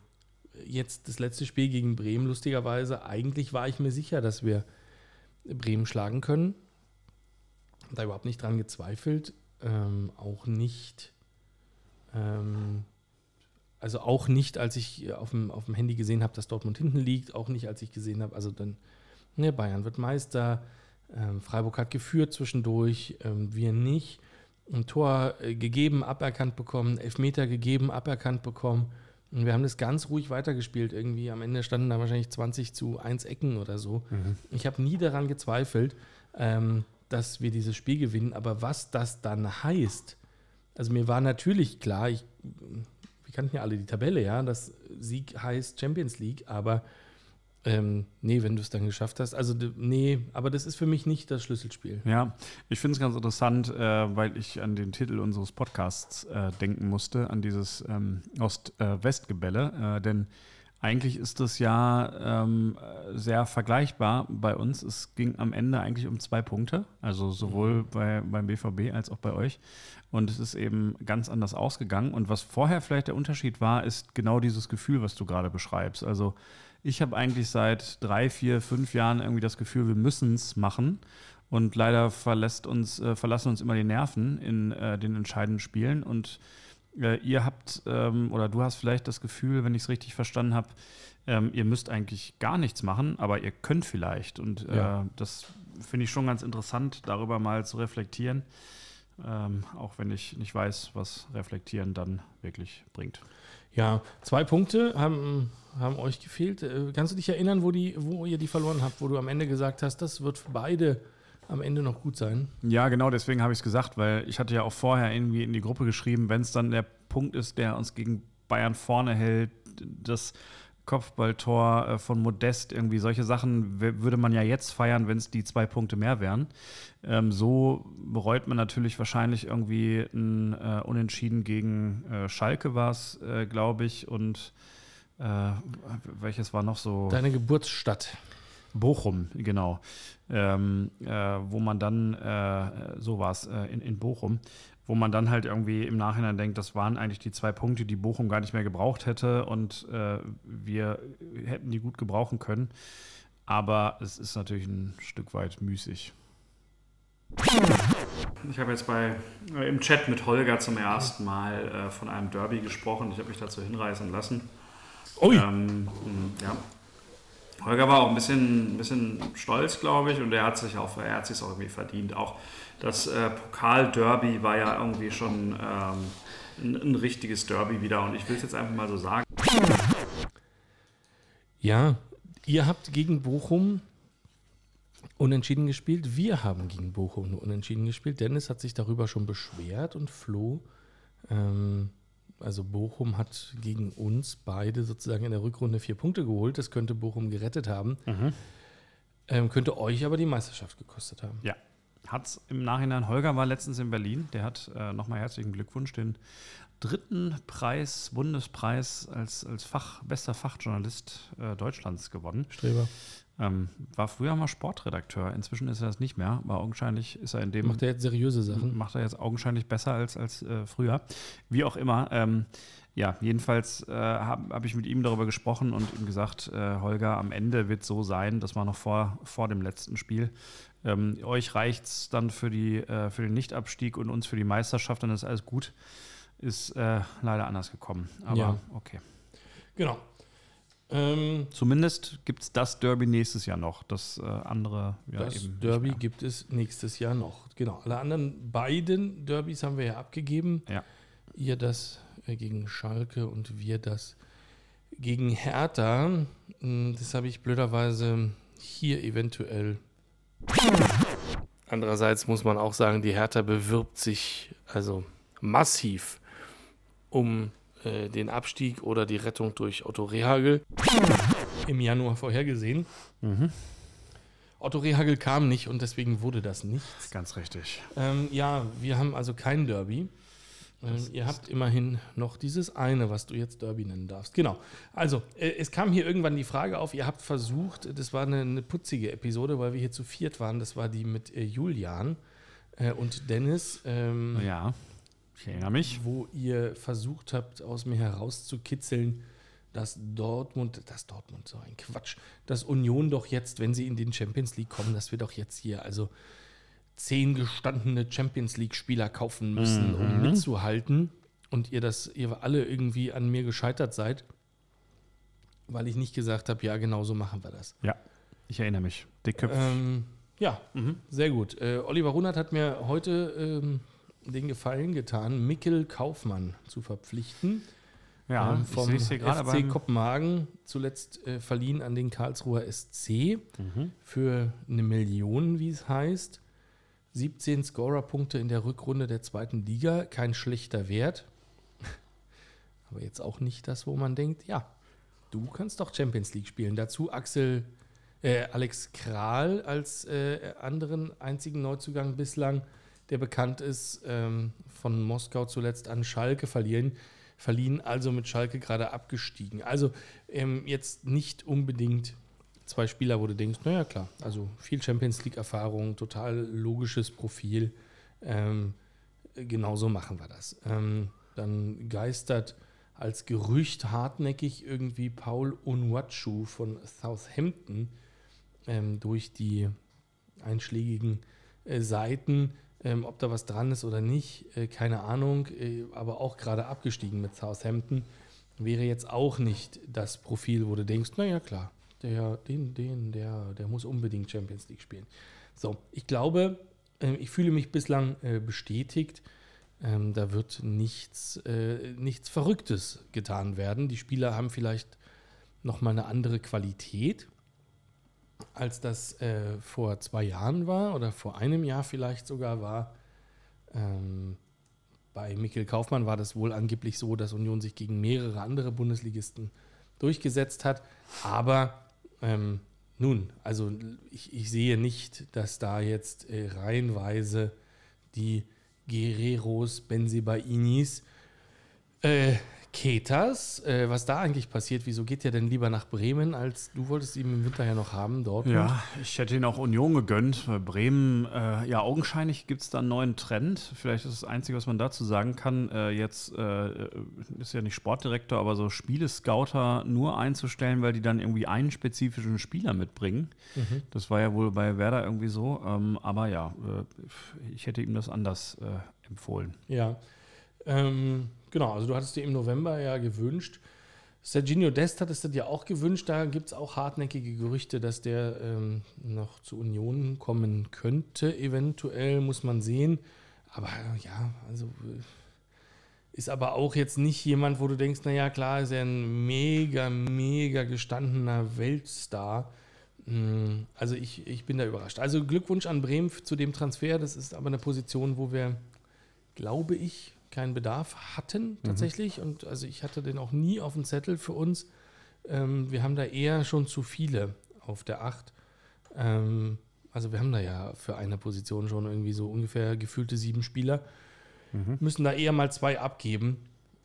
Jetzt das letzte Spiel gegen Bremen, lustigerweise, eigentlich war ich mir sicher, dass wir Bremen schlagen können. Da überhaupt nicht dran gezweifelt. Ähm, auch nicht, ähm, also auch nicht, als ich auf dem, auf dem Handy gesehen habe, dass Dortmund hinten liegt, auch nicht, als ich gesehen habe, also dann, ne, Bayern wird Meister, ähm, Freiburg hat geführt zwischendurch, ähm, wir nicht. Ein Tor äh, gegeben, aberkannt bekommen, Elfmeter gegeben, aberkannt bekommen. Und wir haben das ganz ruhig weitergespielt. Irgendwie am Ende standen da wahrscheinlich 20 zu 1 Ecken oder so. Ich habe nie daran gezweifelt, ähm, dass wir dieses Spiel gewinnen. Aber was das dann heißt, also mir war natürlich klar, ich, wir kannten ja alle die Tabelle, ja, dass Sieg heißt Champions League, aber ähm, nee, wenn du es dann geschafft hast, also nee, aber das ist für mich nicht das Schlüsselspiel. Ja, ich finde es ganz interessant, äh, weil ich an den Titel unseres Podcasts äh, denken musste, an dieses ähm, Ost-West-Gebälle. Äh, denn eigentlich ist das ja ähm, äh, sehr vergleichbar bei uns. Es ging am Ende eigentlich um zwei Punkte, also sowohl bei, beim BVB als auch bei euch. Und es ist eben ganz anders ausgegangen. Und was vorher vielleicht der Unterschied war, ist genau dieses Gefühl, was du gerade beschreibst. Also ich habe eigentlich seit drei, vier, fünf Jahren irgendwie das Gefühl, wir müssen es machen. Und leider verlässt uns, äh, verlassen uns immer die Nerven in äh, den entscheidenden Spielen. Und äh, ihr habt, ähm, oder du hast vielleicht das Gefühl, wenn ich es richtig verstanden habe, ähm, ihr müsst eigentlich gar nichts machen, aber ihr könnt vielleicht. Und äh, Ja. das finde ich schon ganz interessant, darüber mal zu reflektieren. Ähm, auch wenn ich nicht weiß, was Reflektieren dann wirklich bringt. Ja, zwei Punkte haben, haben euch gefehlt. Äh, Kannst du dich erinnern, wo, die, wo ihr die verloren habt, wo du am Ende gesagt hast, das wird für beide am Ende noch gut sein? Ja, genau, deswegen habe ich es gesagt, weil ich hatte ja auch vorher irgendwie in die Gruppe geschrieben, wenn es dann der Punkt ist, der uns gegen Bayern vorne hält, das Kopfballtor äh, von Modest, irgendwie solche Sachen würde man ja jetzt feiern, wenn es die zwei Punkte mehr wären. Ähm, so bereut man natürlich wahrscheinlich irgendwie ein äh, Unentschieden gegen äh, Schalke war es, äh, glaube ich, und äh, welches war noch so? Deine Geburtsstadt. Bochum, genau. Ähm, äh, wo man dann, äh, so war es, äh, in, in Bochum, wo man dann halt irgendwie im Nachhinein denkt, das waren eigentlich die zwei Punkte, die Bochum gar nicht mehr gebraucht hätte und äh, wir hätten die gut gebrauchen können. Aber es ist natürlich ein Stück weit müßig. Ich habe jetzt bei, äh, im Chat mit Holger zum ersten Mal äh, von einem Derby gesprochen. Ich habe mich dazu hinreißen lassen. Ui, Ähm, ja. Holger war auch ein bisschen, ein bisschen stolz, glaube ich, und er hat sich auch, er hat sich auch irgendwie verdient. Auch das äh, Pokal-Derby war ja irgendwie schon ähm, ein, ein richtiges Derby wieder. Und ich will es jetzt einfach mal so sagen. ja, ihr habt gegen Bochum unentschieden gespielt. Wir haben gegen Bochum unentschieden gespielt. Dennis hat sich darüber schon beschwert und Flo. Ähm, also Bochum hat gegen uns beide sozusagen in der Rückrunde vier Punkte geholt. Das könnte Bochum gerettet haben. Ähm, könnte euch aber die Meisterschaft gekostet haben. Ja. Hat's im Nachhinein, Holger war letztens in Berlin, der hat äh, nochmal herzlichen Glückwunsch, den dritten Preis, Bundespreis als, als Fach, bester Fachjournalist äh, Deutschlands gewonnen. Streber. Ähm, war früher mal Sportredakteur, inzwischen ist er das nicht mehr, aber augenscheinlich ist er in dem Macht er jetzt seriöse Sachen? macht er jetzt augenscheinlich besser als, als äh, früher. Wie auch immer. Ähm, Ja, jedenfalls äh, habe hab ich mit ihm darüber gesprochen und ihm gesagt, äh, Holger, am Ende wird so sein, das war noch vor, vor dem letzten Spiel. Ähm, euch reicht es dann für, die, äh, für den Nichtabstieg und uns für die Meisterschaft, dann ist alles gut. Ist äh, leider anders gekommen. Aber Ja. okay. Genau. Ähm, Zumindest gibt es das Derby nächstes Jahr noch. Das äh, andere ja das Derby gibt es nächstes Jahr noch. Genau. Alle anderen beiden Derbys haben wir ja abgegeben. Ja. Ihr das äh, gegen Schalke und wir das gegen Hertha. Mm, Das habe ich blöderweise hier eventuell. Andererseits muss man auch sagen, die Hertha bewirbt sich also massiv um äh, den Abstieg oder die Rettung durch Otto Rehagel. Im Januar vorhergesehen. Mhm. Otto Rehagel kam nicht und deswegen wurde das nichts. Ganz richtig. Ähm, ja, wir haben also kein Derby. Ähm, ihr habt immerhin noch dieses eine, was du jetzt Derby nennen darfst. Genau. Also, äh, es kam hier irgendwann die Frage auf, ihr habt versucht, das war eine, eine putzige Episode, weil wir hier zu viert waren, das war die mit äh, Julian äh, und Dennis, ähm, Ja, ich erinnere mich. wo ihr versucht habt, aus mir herauszukitzeln, dass Dortmund, dass Dortmund, so ein Quatsch, dass Union doch jetzt, wenn sie in den Champions League kommen, dass wir doch jetzt hier also zehn gestandene Champions League-Spieler kaufen müssen, um mitzuhalten. Und ihr das, ihr alle irgendwie an mir gescheitert seid, weil ich nicht gesagt habe, ja, genau so machen wir das. Ja, ich erinnere mich. Dickköpf. Ähm, ja, sehr gut. Äh, Oliver Runert hat mir heute ähm, den Gefallen getan, Mikkel Kaufmann zu verpflichten. ja, ähm, ich vom es hier gerade FC. Kopenhagen, zuletzt äh, verliehen an den Karlsruher SC Mhm. für eine Million, wie es heißt. 17 Scorerpunkte in der Rückrunde der zweiten Liga, kein schlechter Wert. Aber jetzt auch nicht das, wo man denkt, ja, du kannst doch Champions League spielen. Dazu Axel, äh, Alex Kral als äh, anderen einzigen Neuzugang bislang, der bekannt ist, ähm, von Moskau zuletzt an Schalke verliehen, verliehen, also mit Schalke gerade abgestiegen. Also ähm, jetzt nicht unbedingt zwei Spieler, wo du denkst, naja klar, also viel Champions League-Erfahrung, total logisches Profil. Ähm, genauso machen wir das. Ähm, dann geistert als Gerücht hartnäckig irgendwie Paul Onwachu von Southampton ähm, durch die einschlägigen äh, Seiten. Ähm, ob da was dran ist oder nicht, äh, keine Ahnung, äh, aber auch gerade abgestiegen mit Southampton. Wäre jetzt auch nicht das Profil, wo du denkst, naja klar, der, den, den, der, der muss unbedingt Champions League spielen. So, ich glaube, äh, ich fühle mich bislang äh, bestätigt. Ähm, da wird nichts, äh, nichts Verrücktes getan werden. Die Spieler haben vielleicht nochmal eine andere Qualität, als das äh, vor zwei Jahren war oder vor einem Jahr vielleicht sogar war. Ähm, bei Mikkel Kaufmann war das wohl angeblich so, dass Union sich gegen mehrere andere Bundesligisten durchgesetzt hat. Aber ähm, nun, also ich, ich sehe nicht, dass da jetzt äh, reihenweise die Guerreros, Benzibainis, äh, Ketas, äh, was da eigentlich passiert, wieso geht der denn lieber nach Bremen, als du wolltest ihn im Winter ja noch haben, Dortmund? Ja, ich hätte ihn auch Union gegönnt. Bei Bremen, äh, ja, augenscheinlich gibt es da einen neuen Trend. Vielleicht ist das Einzige, was man dazu sagen kann. Äh, jetzt äh, ist ja nicht Sportdirektor, aber so Spielescouter nur einzustellen, weil die dann irgendwie einen spezifischen Spieler mitbringen. Mhm. Das war ja wohl bei Werder irgendwie so. Ähm, aber ja, äh, ich hätte ihm das anders äh, empfohlen. Ja. Ähm, genau, also du hattest dir im November ja gewünscht. Serginho Dest hattest du dir auch gewünscht. Da gibt es auch hartnäckige Gerüchte, dass der ähm, noch zu Union kommen könnte. Eventuell muss man sehen. Aber ja, also äh, ist aber auch jetzt nicht jemand, wo du denkst, naja, klar, ist er ein mega, mega gestandener Weltstar. Mm, Also ich, ich bin da überrascht. Also Glückwunsch an Bremen zu dem Transfer. Das ist aber eine Position, wo wir, glaube ich, keinen Bedarf hatten tatsächlich. Und also ich hatte den auch nie auf dem Zettel für uns. Ähm, wir haben da eher schon zu viele auf der Acht. Ähm, also wir haben da ja für eine Position schon irgendwie so ungefähr gefühlte sieben Spieler. Müssen da eher mal zwei abgeben.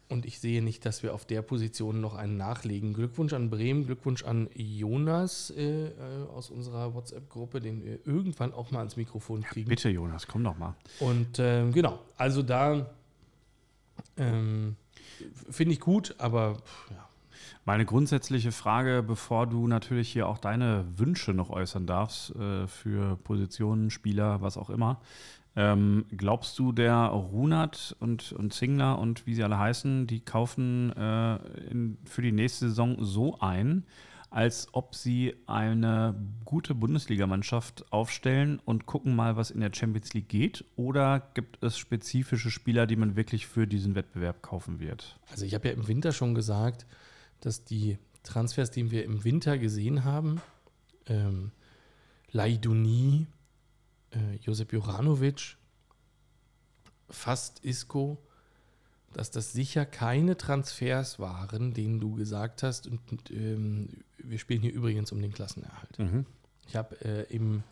Und ich sehe nicht, dass wir auf der Position noch einen nachlegen. Glückwunsch an Bremen, Glückwunsch an Jonas äh, äh, aus unserer WhatsApp-Gruppe, den wir irgendwann auch mal ans Mikrofon kriegen. Bitte, Jonas, komm doch mal. Und ähm, genau, also da ähm, finde ich gut, aber pff, ja. Meine grundsätzliche Frage, bevor du natürlich hier auch deine Wünsche noch äußern darfst äh, für Positionen, Spieler, was auch immer. Ähm, glaubst du, der Runert und, und Zingler und wie sie alle heißen, die kaufen äh, in, für die nächste Saison so ein, als ob sie eine gute Bundesligamannschaft aufstellen und gucken mal, was in der Champions League geht? Oder gibt es spezifische Spieler, die man wirklich für diesen Wettbewerb kaufen wird? Also ich habe ja im Winter schon gesagt, dass die Transfers, die wir im Winter gesehen haben, ähm, Laiduni, äh, Josep Juranovic, fast Isco, dass das sicher keine Transfers waren, denen du gesagt hast. Und, und ähm, wir spielen hier übrigens um den Klassenerhalt. Mhm. Ich habe äh, im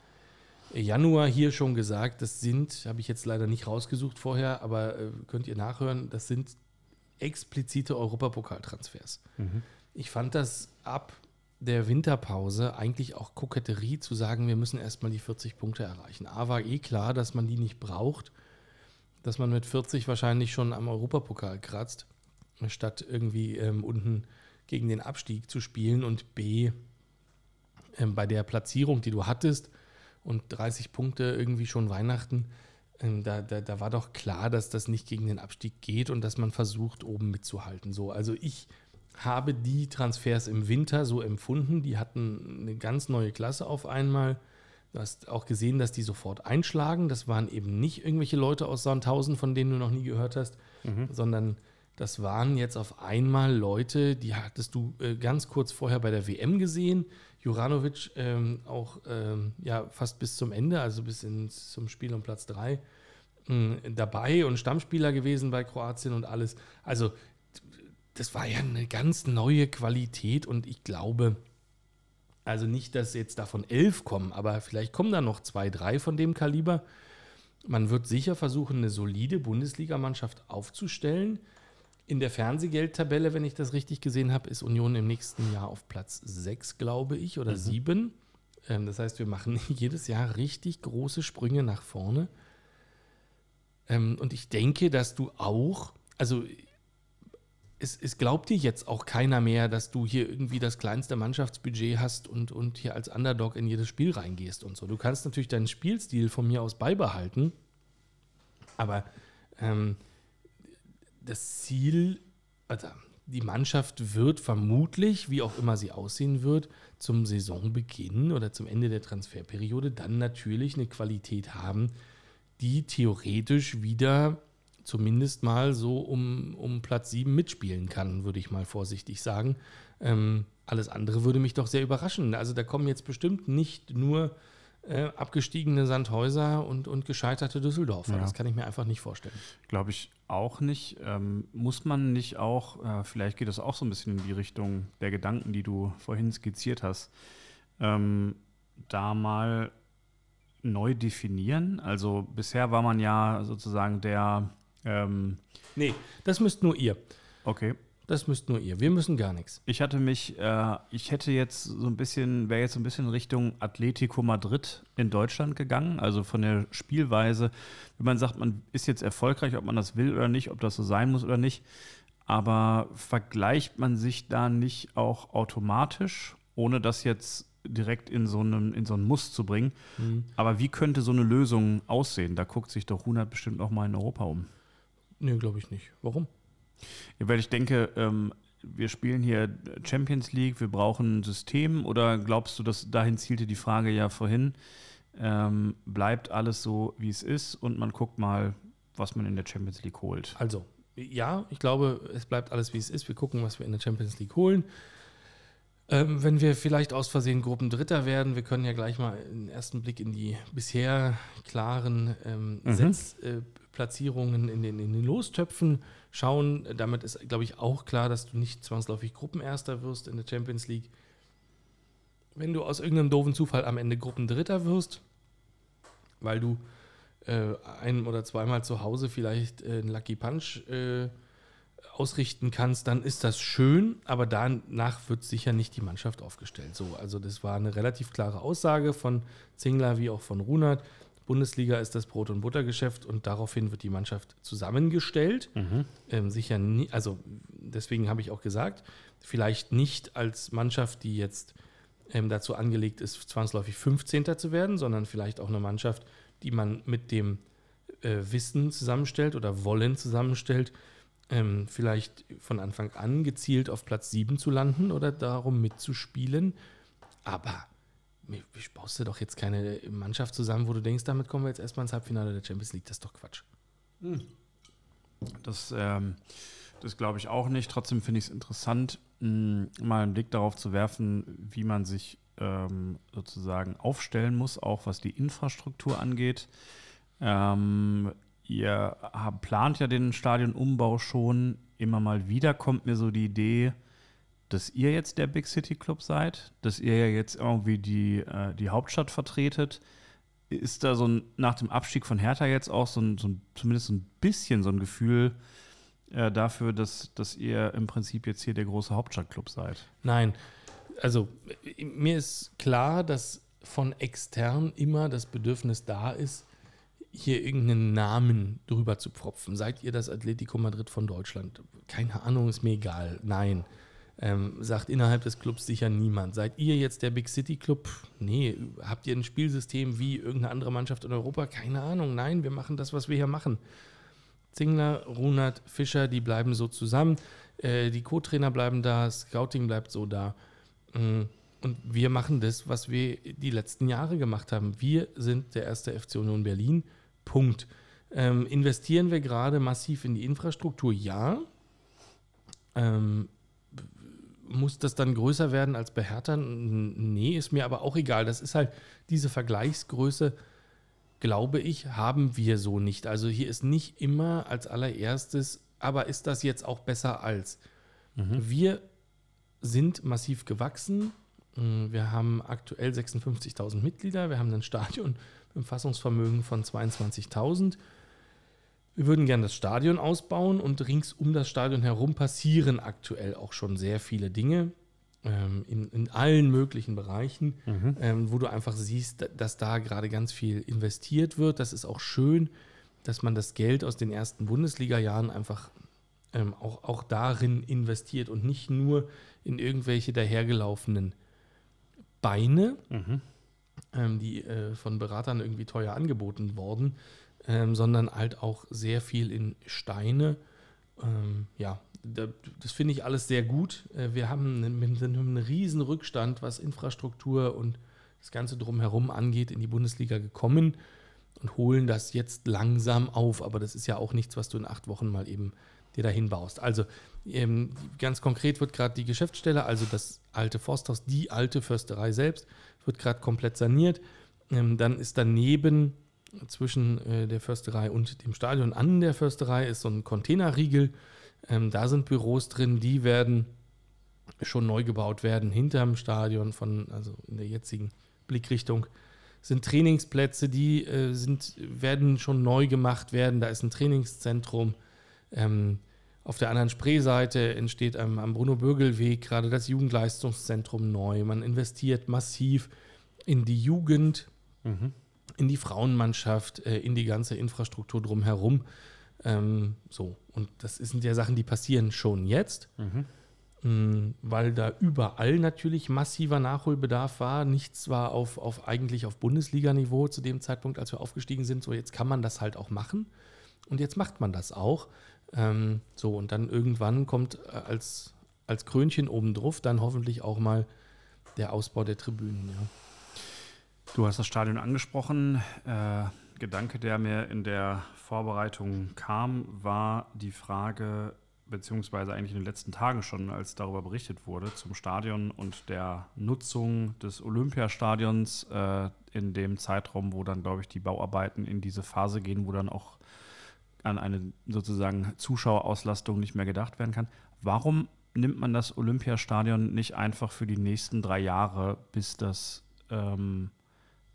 Januar hier schon gesagt, das sind, habe ich jetzt leider nicht rausgesucht vorher, aber äh, könnt ihr nachhören, das sind explizite Europapokaltransfers. Mhm. Ich fand das ab der Winterpause eigentlich auch Koketterie zu sagen, wir müssen erstmal die 40 Punkte erreichen. A war eh klar, dass man die nicht braucht, dass man mit 40 wahrscheinlich schon am Europapokal kratzt, statt irgendwie ähm, unten gegen den Abstieg zu spielen und B ähm, bei der Platzierung, die du hattest und 30 Punkte irgendwie schon Weihnachten, ähm, da, da, da war doch klar, dass das nicht gegen den Abstieg geht und dass man versucht, oben mitzuhalten. So, also ich habe die Transfers im Winter so empfunden. Die hatten eine ganz neue Klasse auf einmal. Du hast auch gesehen, dass die sofort einschlagen. Das waren eben nicht irgendwelche Leute aus Sandhausen, von denen du noch nie gehört hast, sondern das waren jetzt auf einmal Leute, die hattest du äh, ganz kurz vorher bei der WM gesehen. Juranovic ähm, auch ähm, ja, fast bis zum Ende, also bis ins, zum Spiel um Platz 3 dabei und Stammspieler gewesen bei Kroatien und alles. Also das war ja eine ganz neue Qualität und ich glaube, also nicht, dass jetzt davon elf kommen, aber vielleicht kommen da noch zwei, drei von dem Kaliber. Man wird sicher versuchen, eine solide Bundesligamannschaft aufzustellen. In der Fernsehgeldtabelle, wenn ich das richtig gesehen habe, ist Union im nächsten Jahr auf Platz 6, glaube ich, oder 7. Ähm, das heißt, wir machen jedes Jahr richtig große Sprünge nach vorne. Ähm, und ich denke, dass du auch, also es, es, glaubt dir jetzt auch keiner mehr, dass du hier irgendwie das kleinste Mannschaftsbudget hast und, und hier als Underdog in jedes Spiel reingehst und so. Du kannst natürlich deinen Spielstil von mir aus beibehalten, aber ähm, das Ziel, also die Mannschaft wird vermutlich, wie auch immer sie aussehen wird, zum Saisonbeginn oder zum Ende der Transferperiode dann natürlich eine Qualität haben, die theoretisch wieder zumindest mal so um, um Platz 7 mitspielen kann, würde ich mal vorsichtig sagen. Ähm, alles andere würde mich doch sehr überraschen. Also da kommen jetzt bestimmt nicht nur äh, abgestiegene Sandhäuser und, und gescheiterte Düsseldorfer. Ja. Das kann ich mir einfach nicht vorstellen. Glaube ich auch nicht. Ähm, muss man nicht auch, äh, vielleicht geht das auch so ein bisschen in die Richtung der Gedanken, die du vorhin skizziert hast, ähm, da mal neu definieren? Also bisher war man ja sozusagen der ähm, Nee, das müsst nur ihr. okay. Das müsst nur ihr. Wir müssen gar nichts. Ich hatte mich, äh, ich hätte jetzt so ein bisschen, wäre jetzt so ein bisschen Richtung Atletico Madrid in Deutschland gegangen. Also von der Spielweise, wenn man sagt, man ist jetzt erfolgreich, ob man das will oder nicht, ob das so sein muss oder nicht. Aber vergleicht man sich da nicht auch automatisch, ohne das jetzt direkt in so, einem, in so einen Muss zu bringen? Aber wie könnte so eine Lösung aussehen? Da guckt sich doch Runert bestimmt auch mal in Europa um. Nee, glaube ich nicht. Warum? Ja, weil ich denke, ähm, wir spielen hier Champions League, wir brauchen ein System oder glaubst du, dass dahin zielte die Frage ja vorhin, ähm, bleibt alles so, wie es ist und man guckt mal, was man in der Champions League holt? Also, ja, ich glaube, es bleibt alles, wie es ist. Wir gucken, was wir in der Champions League holen. Ähm, wenn wir vielleicht aus Versehen Gruppendritter werden, wir können ja gleich mal einen ersten Blick in die bisher klaren ähm, Setzplatzierungen in, den, in den Lostöpfen schauen. Damit ist, glaube ich, auch klar, dass du nicht zwangsläufig Gruppenerster wirst in der Champions League. Wenn du aus irgendeinem doofen Zufall am Ende Gruppendritter wirst, weil du äh, ein- oder zweimal zu Hause vielleicht äh, einen Lucky Punch äh, ausrichten kannst, dann ist das schön, aber danach wird sicher nicht die Mannschaft aufgestellt. So, also das war eine relativ klare Aussage von Zingler wie auch von Runert. Bundesliga ist das Brot- und Buttergeschäft und daraufhin wird die Mannschaft zusammengestellt. Ähm, sicher nie, also deswegen habe ich auch gesagt, vielleicht nicht als Mannschaft, die jetzt ähm, dazu angelegt ist, zwangsläufig 15. zu werden, sondern vielleicht auch eine Mannschaft, die man mit dem äh, Wissen zusammenstellt oder Wollen zusammenstellt, ähm, vielleicht von Anfang an gezielt auf Platz 7 zu landen oder darum mitzuspielen. Aber wie wie baust du doch jetzt keine Mannschaft zusammen, wo du denkst, damit kommen wir jetzt erstmal ins Halbfinale der Champions League. Das ist doch Quatsch. Das, ähm, das glaube ich auch nicht. Trotzdem finde ich es interessant, mh, mal einen Blick darauf zu werfen, wie man sich ähm, sozusagen aufstellen muss, auch was die Infrastruktur angeht. Ähm, ihr habt, plant ja den Stadionumbau schon. Immer mal wieder kommt mir so die Idee, dass ihr jetzt der Big City Club seid, dass ihr ja jetzt irgendwie die, äh, die Hauptstadt vertretet. Ist da so ein, nach dem Abstieg von Hertha jetzt auch so ein, so ein zumindest so ein bisschen so ein Gefühl äh, dafür, dass, dass ihr im Prinzip jetzt hier der große Hauptstadtclub seid? Nein, also mir ist klar, dass von extern immer das Bedürfnis da ist, hier irgendeinen Namen drüber zu pfropfen. Seid ihr das Atletico Madrid von Deutschland? Keine Ahnung, ist mir egal. Nein. Ähm, sagt innerhalb des Clubs sicher niemand. Seid ihr jetzt der Big City Club? Nee. Habt ihr ein Spielsystem wie irgendeine andere Mannschaft in Europa? Keine Ahnung. Nein, wir machen das, was wir hier machen. Zingler, Runert, Fischer, die bleiben so zusammen. Äh, die Co-Trainer bleiben da, Scouting bleibt so da. Mm, Und wir machen das, was wir die letzten Jahre gemacht haben. Wir sind der erste FC Union Berlin. Punkt. Ähm, investieren wir gerade massiv in die Infrastruktur? Ja. Ähm, muss das dann größer werden als bei Hertha? Nee, ist mir aber auch egal. Das ist halt diese Vergleichsgröße, glaube ich, haben wir so nicht. Also hier ist nicht immer als allererstes, aber ist das jetzt auch besser als? Wir sind massiv gewachsen. Mm, Wir haben aktuell 56.000 Mitglieder. Wir haben ein Stadion mit einem Fassungsvermögen von 22.000. Wir würden gerne das Stadion ausbauen und rings um das Stadion herum passieren aktuell auch schon sehr viele Dinge ähm, in, in allen möglichen Bereichen, ähm, wo du einfach siehst, da- dass da gerade ganz viel investiert wird. Das ist auch schön, dass man das Geld aus den ersten Bundesliga-Jahren einfach ähm, auch, auch darin investiert und nicht nur in irgendwelche dahergelaufenen Beine, ähm, die äh, von Beratern irgendwie teuer angeboten wurden, ähm, sondern halt auch sehr viel in Steine. Ähm, ja, da, das finde ich alles sehr gut. Äh, wir haben einen, einen riesen Rückstand, was Infrastruktur und das Ganze drumherum angeht, in die Bundesliga gekommen und holen das jetzt langsam auf. Aber das ist ja auch nichts, was du in acht Wochen mal eben dir dahin baust. Also ähm, ganz konkret wird gerade die Geschäftsstelle, also das alte Forsthaus, die alte Försterei selbst, wird gerade komplett saniert. Ähm, dann ist daneben zwischen äh, der Försterei und dem Stadion an der Försterei ist so ein Containerriegel. Ähm, da sind Büros drin, die werden schon neu gebaut werden hinterm Stadion von, also in der jetzigen Blickrichtung sind Trainingsplätze, die äh, sind, werden schon neu gemacht werden. Da ist ein Trainingszentrum. Ähm, auf der anderen Spreeseite entsteht am, am Bruno-Bögel-Weg gerade das Jugendleistungszentrum neu. Man investiert massiv in die Jugend, in die Frauenmannschaft, äh, in die ganze Infrastruktur drumherum. Ähm, so, und das sind ja Sachen, die passieren schon jetzt, Mm, weil da überall natürlich massiver Nachholbedarf war. Nichts war auf, auf eigentlich auf Bundesliga-Niveau zu dem Zeitpunkt, als wir aufgestiegen sind. So, jetzt kann man das halt auch machen. Und jetzt macht man das auch. Ähm, so, und dann irgendwann kommt äh, als, als Krönchen obendrauf dann hoffentlich auch mal der Ausbau der Tribünen. Ja. Du hast das Stadion angesprochen. Äh, Gedanke, der mir in der Vorbereitung kam, war die Frage, beziehungsweise eigentlich in den letzten Tagen schon, als darüber berichtet wurde, zum Stadion und der Nutzung des Olympiastadions äh, in dem Zeitraum, wo dann, glaube ich, die Bauarbeiten in diese Phase gehen, wo dann auch an eine sozusagen Zuschauerauslastung nicht mehr gedacht werden kann. Warum nimmt man das Olympiastadion nicht einfach für die nächsten drei Jahre, bis das ähm,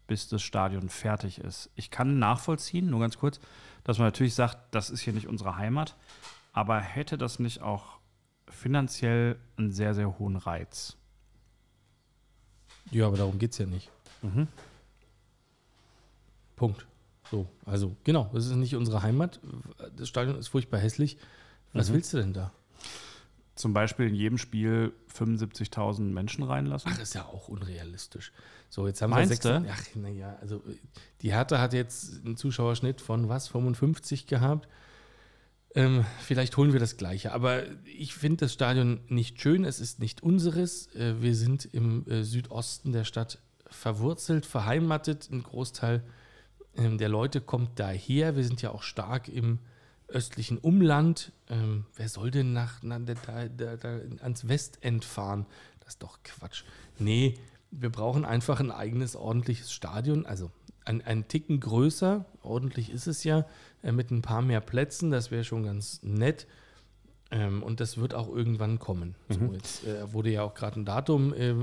bis das Stadion fertig ist. Ich kann nachvollziehen, nur ganz kurz, dass man natürlich sagt, das ist hier nicht unsere Heimat, aber hätte das nicht auch finanziell einen sehr, sehr hohen Reiz? Ja, aber darum geht es ja nicht. Punkt. So, also genau, das ist nicht unsere Heimat. Das Stadion ist furchtbar hässlich. Was Mhm. willst du denn da? Zum Beispiel in jedem Spiel 75.000 Menschen reinlassen. Ach, ist ja auch unrealistisch. So, jetzt haben Meinst wir du? Ach, naja, also die Hertha hat jetzt einen Zuschauerschnitt von was, 55 gehabt. Ähm, vielleicht holen wir das Gleiche. Aber ich finde das Stadion nicht schön. Es ist nicht unseres. Äh, wir sind im äh, Südosten der Stadt verwurzelt, verheimatet. Ein Großteil ähm, der Leute kommt daher. Wir sind ja auch stark im östlichen Umland. Ähm, wer soll denn nach, na, da, da, da, ans Westend fahren? Das ist doch Quatsch. Nee, wir brauchen einfach ein eigenes ordentliches Stadion. Also ein, ein Ticken größer, ordentlich ist es ja, äh, mit ein paar mehr Plätzen. Das wäre schon ganz nett. Ähm, und das wird auch irgendwann kommen. So, jetzt äh, wurde ja auch gerade ein Datum äh,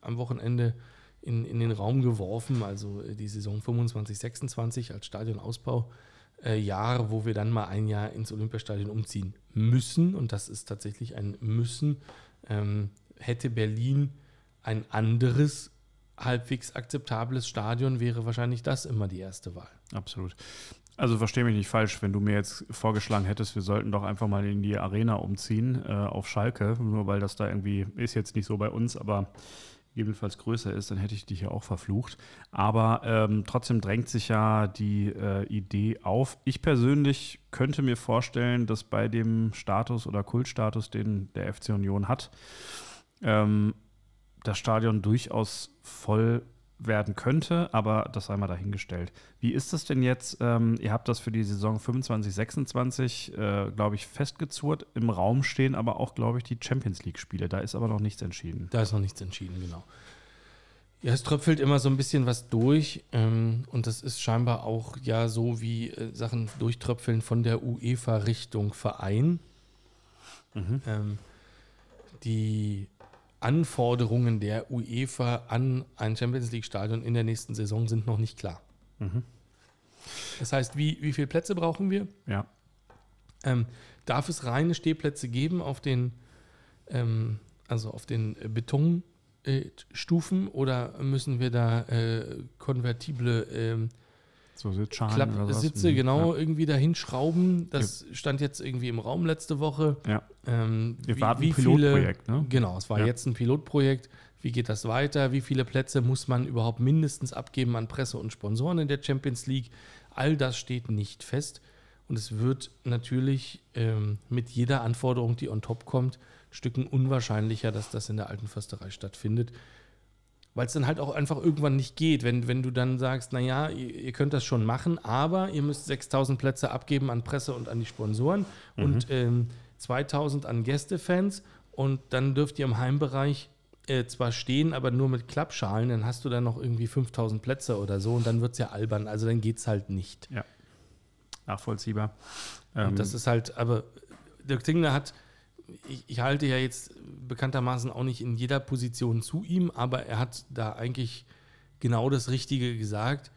am Wochenende in, in den Raum geworfen, also äh, die Saison 25, 26 als Stadionausbau. Äh, Jahr, wo wir dann mal ein Jahr ins Olympiastadion umziehen müssen, und das ist tatsächlich ein Müssen, ähm, hätte Berlin ein anderes, halbwegs akzeptables Stadion, wäre wahrscheinlich das immer die erste Wahl. Absolut. Also verstehe mich nicht falsch, wenn du mir jetzt vorgeschlagen hättest, wir sollten doch einfach mal in die Arena umziehen äh, auf Schalke, nur weil das da irgendwie ist jetzt nicht so bei uns, aber gegebenenfalls größer ist, dann hätte ich dich ja auch verflucht. Aber ähm, trotzdem drängt sich ja die äh, Idee auf. Ich persönlich könnte mir vorstellen, dass bei dem Status oder Kultstatus, den der FC Union hat, ähm, das Stadion durchaus voll werden könnte, aber das sei mal dahingestellt. Wie ist das denn jetzt? Ähm, ihr habt das für die Saison 25, 26, äh, glaube ich, festgezurrt. Im Raum stehen aber auch, glaube ich, die Champions League-Spiele. Da ist aber noch nichts entschieden. Da ist noch nichts entschieden, genau. Ja, es tröpfelt immer so ein bisschen was durch ähm, und das ist scheinbar auch ja so wie äh, Sachen durchtröpfeln von der UEFA Richtung Verein. Ähm, die Anforderungen der UEFA an ein Champions League Stadion in der nächsten Saison sind noch nicht klar. Das heißt, wie, wie viele Plätze brauchen wir? Ja. Ähm, darf es reine Stehplätze geben auf den, ähm, also auf den äh, Betonstufen äh, oder müssen wir da äh, konvertible ähm, So Sitzschalen oder sowas. Klappsitze Mhm. genau irgendwie dahin schrauben? Das stand jetzt irgendwie im Raum letzte Woche. Ja. Ähm, Wir warten ein Pilotprojekt, ne? Genau, es war Ja. jetzt ein Pilotprojekt. Wie geht das weiter? Wie viele Plätze muss man überhaupt mindestens abgeben an Presse und Sponsoren in der Champions League? All das steht nicht fest. Und es wird natürlich ähm, mit jeder Anforderung, die on top kommt, ein Stücken unwahrscheinlicher, dass das in der alten Försterei stattfindet. Weil es dann halt auch einfach irgendwann nicht geht, wenn, wenn du dann sagst, naja, ihr, ihr könnt das schon machen, aber ihr müsst 6000 Plätze abgeben an Presse und an die Sponsoren und ähm, 2000 an Gästefans und dann dürft ihr im Heimbereich äh, zwar stehen, aber nur mit Klappschalen, dann hast du dann noch irgendwie 5000 Plätze oder so und dann wird es ja albern, also dann geht es halt nicht. Nachvollziehbar. Ähm, das ist halt, aber Dirk Zingler hat, ich, ich halte ja jetzt bekanntermaßen auch nicht in jeder Position zu ihm, aber er hat da eigentlich genau das Richtige gesagt.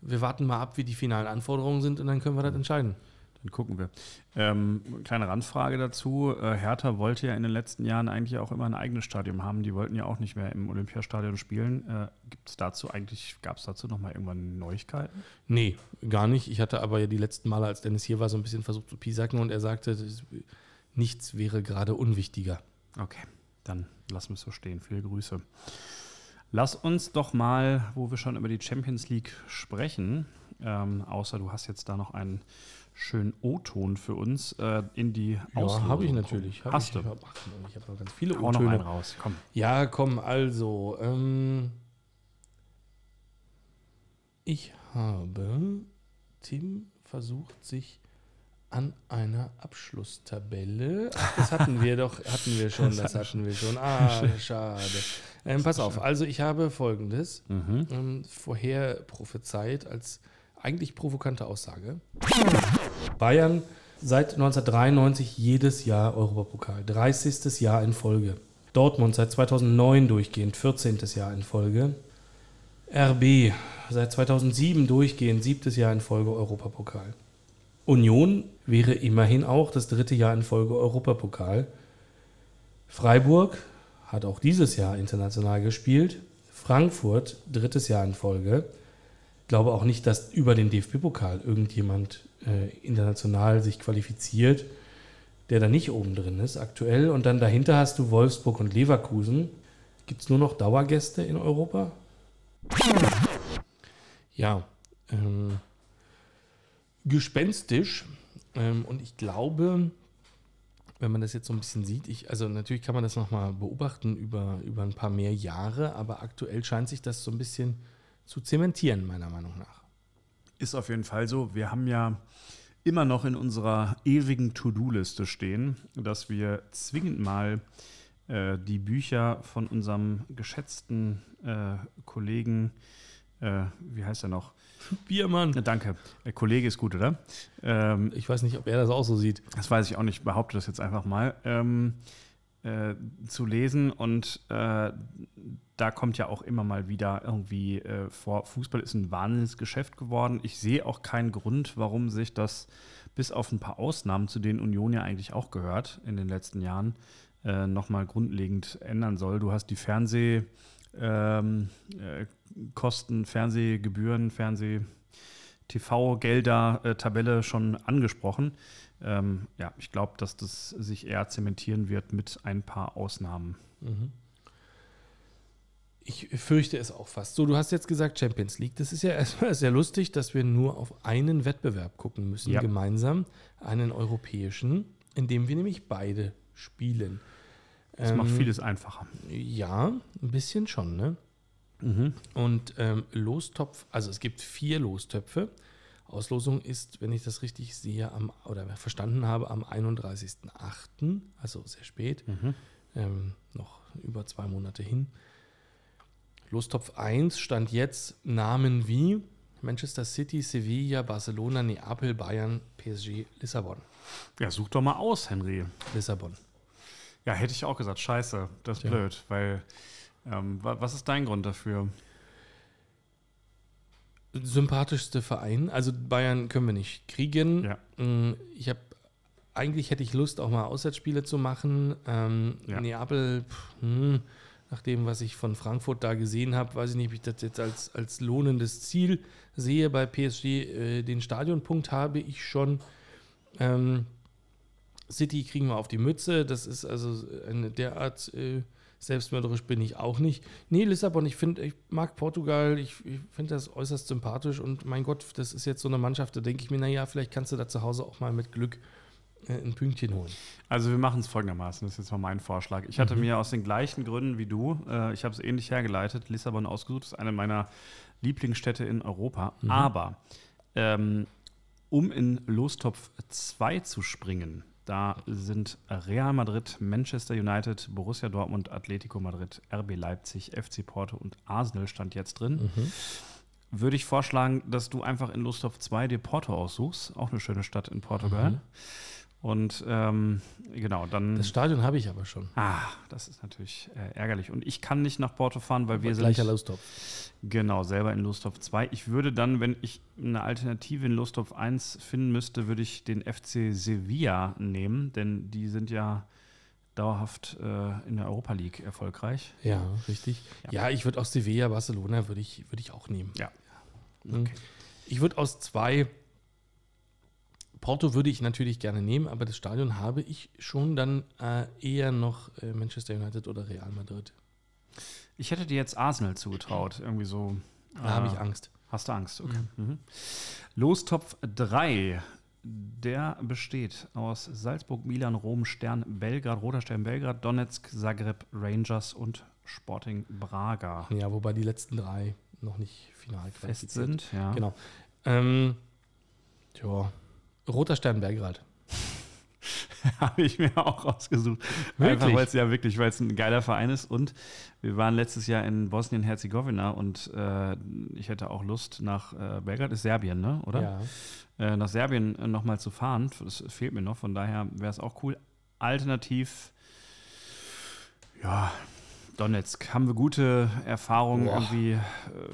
Wir warten mal ab, wie die finalen Anforderungen sind und dann können wir das entscheiden. Dann gucken wir. Ähm, kleine Randfrage dazu. Äh, Hertha wollte ja in den letzten Jahren eigentlich auch immer ein eigenes Stadion haben. Die wollten ja auch nicht mehr im Olympiastadion spielen. Äh, Gibt es dazu eigentlich, gab es dazu nochmal irgendwann Neuigkeiten? Nee, gar nicht. Ich hatte aber ja die letzten Male, als Dennis hier war, so ein bisschen versucht zu piesacken und er sagte, nichts wäre gerade unwichtiger. Okay, dann lassen wir es so stehen. Viele Grüße. Lass uns doch mal, wo wir schon über die Champions League sprechen, ähm, außer du hast jetzt da noch einen schönen O-Ton für uns, äh, in die Ja, Auslosung habe ich natürlich. Hab Hast ich, du? Ach, ich habe noch ganz viele Hau noch einen O-Töne. raus, komm. Ja, komm, also. Ähm, ich habe. Tim versucht sich an einer Abschlusstabelle. Ach, das hatten wir doch, hatten wir schon, das hatten wir schon. Ah, schade. Ähm, pass auf, also ich habe folgendes Mhm. ähm, vorher prophezeit als eigentlich provokante Aussage. Bayern seit 1993 jedes Jahr Europapokal, 30. Jahr in Folge. Dortmund seit 2009 durchgehend, 14. Jahr in Folge. RB seit 2007 durchgehend, siebtes Jahr in Folge Europapokal. Union wäre immerhin auch das dritte Jahr in Folge Europapokal. Freiburg hat auch dieses Jahr international gespielt. Frankfurt drittes Jahr in Folge. glaube auch nicht, dass über den DFB-Pokal irgendjemand äh, international sich qualifiziert, der da nicht oben drin ist aktuell. Und dann dahinter hast du Wolfsburg und Leverkusen. Gibt es nur noch Dauergäste in Europa? Ja, ähm, gespenstisch. Ähm, und ich glaube, wenn man das jetzt so ein bisschen sieht, ich, also natürlich kann man das nochmal beobachten über, über ein paar mehr Jahre, aber aktuell scheint sich das so ein bisschen zu zementieren, meiner Meinung nach. Ist auf jeden Fall so. Wir haben ja immer noch in unserer ewigen To-Do-Liste stehen, dass wir zwingend mal äh, die Bücher von unserem geschätzten äh, Kollegen, äh, wie heißt er noch? Biermann. Danke. Der Kollege ist gut, oder? Ähm, ich weiß nicht, ob er das auch so sieht. Das weiß ich auch nicht, behaupte das jetzt einfach mal. Ähm, äh, zu lesen und äh, da kommt ja auch immer mal wieder irgendwie äh, vor, Fußball ist ein Wahnsinnsgeschäft geworden. Ich sehe auch keinen Grund, warum sich das bis auf ein paar Ausnahmen, zu denen Union ja eigentlich auch gehört in den letzten Jahren, äh, nochmal grundlegend ändern soll. Du hast die Fernsehkosten, ähm, äh, Fernsehgebühren, Fernseh- TV-Gelder-Tabelle schon angesprochen ähm, ja, ich glaube, dass das sich eher zementieren wird mit ein paar Ausnahmen. Mhm. Ich fürchte es auch fast. So, du hast jetzt gesagt Champions League. Das ist ja erstmal sehr lustig, dass wir nur auf einen Wettbewerb gucken müssen, ja. gemeinsam, einen europäischen, in dem wir nämlich beide spielen. Das ähm, macht vieles einfacher. Ja, ein bisschen schon, ne? Mhm. Und ähm, Lostopf, also es gibt vier Lostöpfe. Auslosung ist, wenn ich das richtig sehe, am, oder verstanden habe, am 31.08., also sehr spät, mhm. ähm, noch über zwei Monate hin. Lostopf 1 stand jetzt Namen wie Manchester City, Sevilla, Barcelona, Neapel, Bayern, PSG, Lissabon. Ja, such doch mal aus, Henry. Lissabon. Ja, hätte ich auch gesagt, scheiße, das ist ja. blöd, weil ähm, was ist dein Grund dafür? sympathischste Verein. Also Bayern können wir nicht kriegen. Ja. Mm, ich habe eigentlich hätte ich Lust, auch mal Auswärtsspiele zu machen. Ähm, ja. Neapel, pff, hm, nach dem, was ich von Frankfurt da gesehen habe, weiß ich nicht, ob ich das jetzt als, als lohnendes Ziel sehe. Bei PSG äh, den Stadionpunkt habe ich schon. Ähm, City kriegen wir auf die Mütze. Das ist also eine derart äh, Selbstmörderisch bin ich auch nicht. Nee, Lissabon, ich finde, ich mag Portugal, ich, ich finde das äußerst sympathisch und mein Gott, das ist jetzt so eine Mannschaft, da denke ich mir, naja, vielleicht kannst du da zu Hause auch mal mit Glück äh, ein Pünktchen holen. Also wir machen es folgendermaßen, das ist jetzt mal mein Vorschlag. Ich hatte mhm. mir aus den gleichen Gründen wie du, äh, ich habe es ähnlich hergeleitet, Lissabon ausgesucht, das ist eine meiner Lieblingsstädte in Europa. Mhm. Aber ähm, um in Lostopf 2 zu springen, da sind Real Madrid, Manchester United, Borussia Dortmund, Atletico Madrid, RB Leipzig, FC Porto und Arsenal stand jetzt drin. Mhm. Würde ich vorschlagen, dass du einfach in Lust auf 2 dir Porto aussuchst. Auch eine schöne Stadt in Portugal. Mhm. Und ähm, genau, dann. Das Stadion habe ich aber schon. Ah, das ist natürlich äh, ärgerlich. Und ich kann nicht nach Porto fahren, weil aber wir gleicher sind. Lostopf. Genau, selber in Lostopf 2. Ich würde dann, wenn ich eine Alternative in Lostopf 1 finden müsste, würde ich den FC Sevilla nehmen, denn die sind ja dauerhaft äh, in der Europa League erfolgreich. Ja, richtig. Ja, ja ich würde aus Sevilla, Barcelona würde ich, würd ich auch nehmen. Ja. Okay. Ich würde aus zwei Porto würde ich natürlich gerne nehmen, aber das Stadion habe ich schon dann äh, eher noch äh, Manchester United oder Real Madrid. Ich hätte dir jetzt Arsenal zugetraut, irgendwie so. Da äh, habe ich Angst. Hast du Angst? Okay. Mhm. Mhm. Lostopf 3. Der besteht aus Salzburg, Milan, Rom, Stern, Belgrad, Roter Stern, Belgrad, Donetsk, Zagreb, Rangers und Sporting Braga. Ja, wobei die letzten drei noch nicht final fest sind. Ja. Genau. Ähm, tja, Roter Stern Belgrad. Habe ich mir auch rausgesucht. Wirklich? Einfach weil es ja wirklich, weil es ein geiler Verein ist. Und wir waren letztes Jahr in Bosnien-Herzegowina und äh, ich hätte auch Lust nach äh, Belgrad, ist Serbien, ne? Oder? Ja. Äh, nach Serbien äh, nochmal zu fahren. Das fehlt mir noch, von daher wäre es auch cool. Alternativ, ja, Donetsk haben wir gute Erfahrungen Boah. irgendwie äh,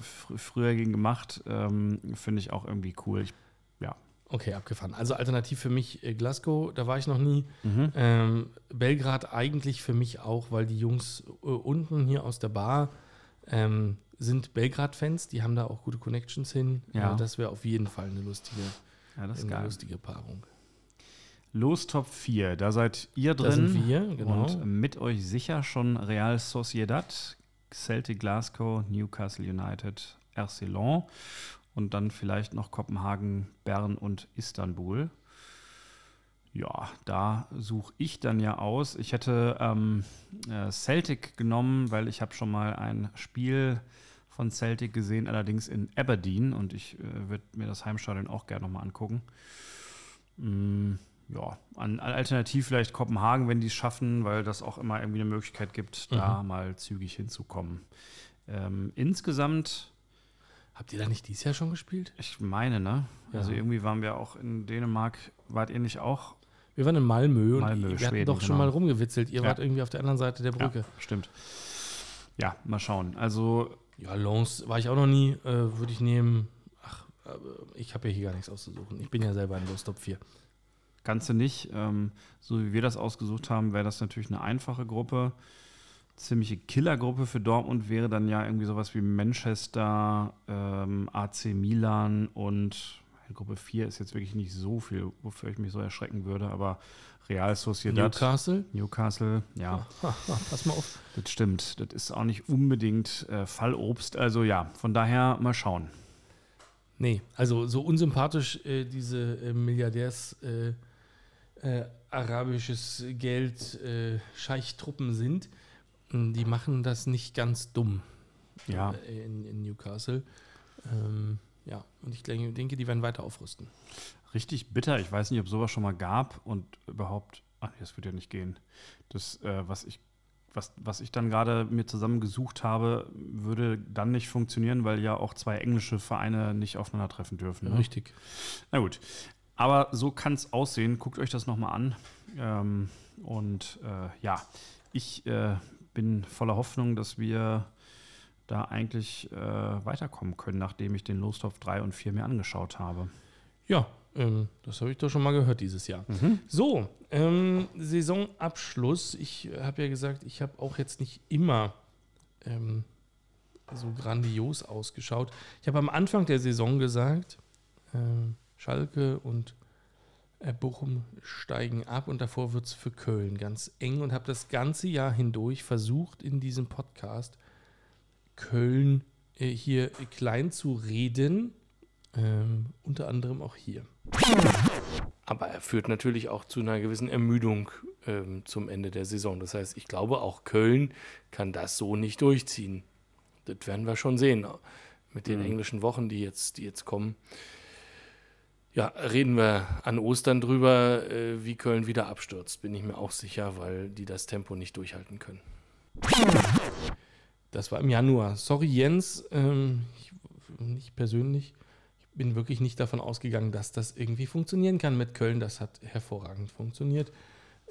fr früher gegen gemacht. Ähm, Finde ich auch irgendwie cool. Ich Okay, abgefahren. Also alternativ für mich äh, Glasgow, da war ich noch nie. Mhm. Ähm, Belgrad eigentlich für mich auch, weil die Jungs äh, unten hier aus der Bar ähm, sind Belgrad-Fans, die haben da auch gute Connections hin. Ja. Äh, das wäre auf jeden Fall eine lustige, Ja, eine geil. lustige Paarung. Los Top 4, da seid ihr drin. Da sind wir, genau. Und mit euch sicher schon Real Sociedad, Celtic Glasgow, Newcastle United, RC Lens und dann vielleicht noch Kopenhagen, Bern und Istanbul. Ja, da suche ich dann ja aus. Ich hätte ähm, äh, Celtic genommen, weil ich habe schon mal ein Spiel von Celtic gesehen, allerdings in Aberdeen und ich äh, würde mir das Heimstadion auch gerne nochmal angucken. Mm, ja, an, alternativ vielleicht Kopenhagen, wenn die es schaffen, weil das auch immer irgendwie eine Möglichkeit gibt, da mal zügig hinzukommen. Ähm, insgesamt, Habt ihr da nicht dieses Jahr schon gespielt? ich meine, ne? Also Ja. irgendwie waren wir auch in Dänemark, wart ihr nicht auch? Wir waren in Malmö und Malmö, wir hatten Schweden, doch schon genau. mal rumgewitzelt. Ihr Ja. wart irgendwie auf der anderen Seite der Brücke. Ja, stimmt. Ja, mal schauen. Also, Ja, Lens war ich auch noch nie, äh, würde ich nehmen. Ach, äh, ich habe ja hier gar nichts auszusuchen. Ich bin ja selber in Los Top 4. Ganze nicht. Ähm, so wie wir das ausgesucht haben, wäre das natürlich eine einfache Gruppe. Ziemliche Killergruppe für Dortmund wäre dann ja irgendwie sowas wie Manchester, ähm, AC Milan und Gruppe 4 ist jetzt wirklich nicht so viel, wofür ich mich so erschrecken würde, aber Real Sociedad, Newcastle. Newcastle, ja, pass mal auf. das stimmt. Das ist auch nicht unbedingt äh, Fallobst. Also ja, von daher mal schauen. Nee, also so unsympathisch äh, diese äh, Milliardärs äh, äh, arabisches Geld äh, Scheichtruppen sind, die machen das nicht ganz dumm Ja. in, in Newcastle. Ähm, ja, und ich denke, denke, die werden weiter aufrüsten. Richtig bitter. Ich weiß nicht, ob sowas schon mal gab und überhaupt. Ach nee, das wird ja nicht gehen. Das, äh, was ich, was, was ich dann gerade mir zusammengesucht habe, würde dann nicht funktionieren, weil ja auch zwei englische Vereine nicht aufeinandertreffen dürfen. Ne? Richtig. Na gut. Aber so kann es aussehen. Guckt euch das nochmal an. Ähm, und äh, ja, ich äh, bin voller Hoffnung, dass wir da eigentlich äh, weiterkommen können, nachdem ich den Lostopf 3 und 4 mir angeschaut habe. Ja, ähm, das habe ich doch schon mal gehört dieses Jahr. So, ähm, Saisonabschluss. Ich habe ja gesagt, ich habe auch jetzt nicht immer ähm, so grandios ausgeschaut. Ich habe am Anfang der Saison gesagt, ähm, Schalke und äh, Bochum steigen ab und davor wird es für Köln ganz eng und habe das ganze Jahr hindurch versucht, in diesem Podcast Köln äh, hier klein zu reden. Ähm, unter anderem auch hier. Aber er führt natürlich auch zu einer gewissen Ermüdung ähm, zum Ende der Saison. Das heißt, ich glaube, auch Köln kann das so nicht durchziehen. Das werden wir schon sehen. Mit den englischen Wochen, die jetzt, die jetzt kommen. Ja, reden wir an Ostern drüber, äh, wie Köln wieder abstürzt, bin ich mir auch sicher, weil die das Tempo nicht durchhalten können. Das war im Januar. Sorry, Jens, ähm, ich, nicht persönlich. Ich bin wirklich nicht davon ausgegangen, dass das irgendwie funktionieren kann mit Köln. Das hat hervorragend funktioniert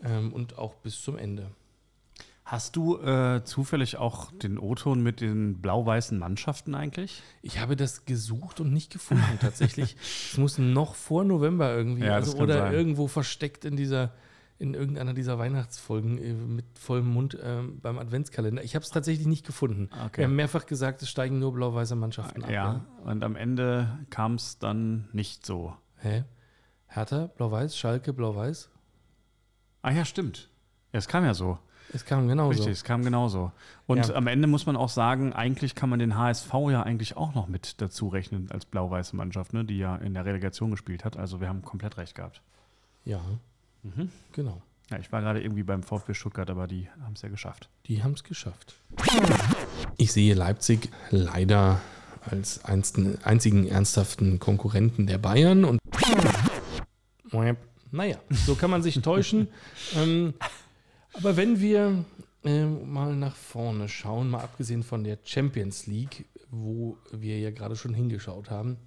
ähm, und auch bis zum Ende. Hast du äh, zufällig auch den O-Ton mit den blau-weißen Mannschaften eigentlich? Ich habe das gesucht und nicht gefunden tatsächlich. Es muss noch vor November irgendwie Ja, also, oder sein. irgendwo versteckt in dieser in irgendeiner dieser Weihnachtsfolgen äh, mit vollem Mund ähm, beim Adventskalender. Ich habe es tatsächlich nicht gefunden. Okay. Wir haben mehrfach gesagt, es steigen nur blau-weiße Mannschaften ab. Ja, und am Ende kam es dann nicht so. Hä? Hertha, blau-weiß, Schalke, blau-weiß? Ah ja, stimmt. Ja, es kam ja so. Es kam genauso. Richtig, es kam genauso. Und Ja. am Ende muss man auch sagen, eigentlich kann man den HSV ja eigentlich auch noch mit dazu rechnen als blau-weiße Mannschaft, ne, die ja in der Relegation gespielt hat. Also wir haben komplett recht gehabt. Ja, genau. Ja, ich war gerade irgendwie beim VfB Stuttgart, aber die haben es ja geschafft. Die haben es geschafft. Ich sehe Leipzig leider als einzigen ernsthaften Konkurrenten der Bayern und naja, so kann man sich täuschen. ähm, aber wenn wir äh, mal nach vorne schauen, mal abgesehen von der Champions League, wo wir ja gerade schon hingeschaut haben,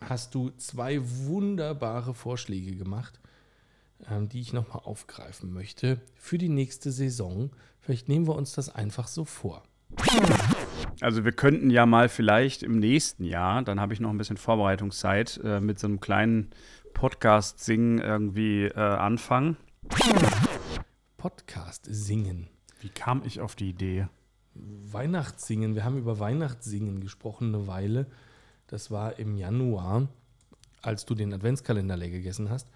hast du zwei wunderbare Vorschläge gemacht, ähm, die ich nochmal aufgreifen möchte für die nächste Saison. Vielleicht nehmen wir uns das einfach so vor. Also wir könnten ja mal vielleicht im nächsten Jahr, dann habe ich noch ein bisschen Vorbereitungszeit, äh, mit so einem kleinen Podcast-Singen irgendwie äh, anfangen. Podcast singen. Wie kam ich auf die Idee? Weihnachtssingen. Wir haben über Weihnachtssingen gesprochen eine Weile. Das war im Januar, als du den Adventskalender leer gegessen hast.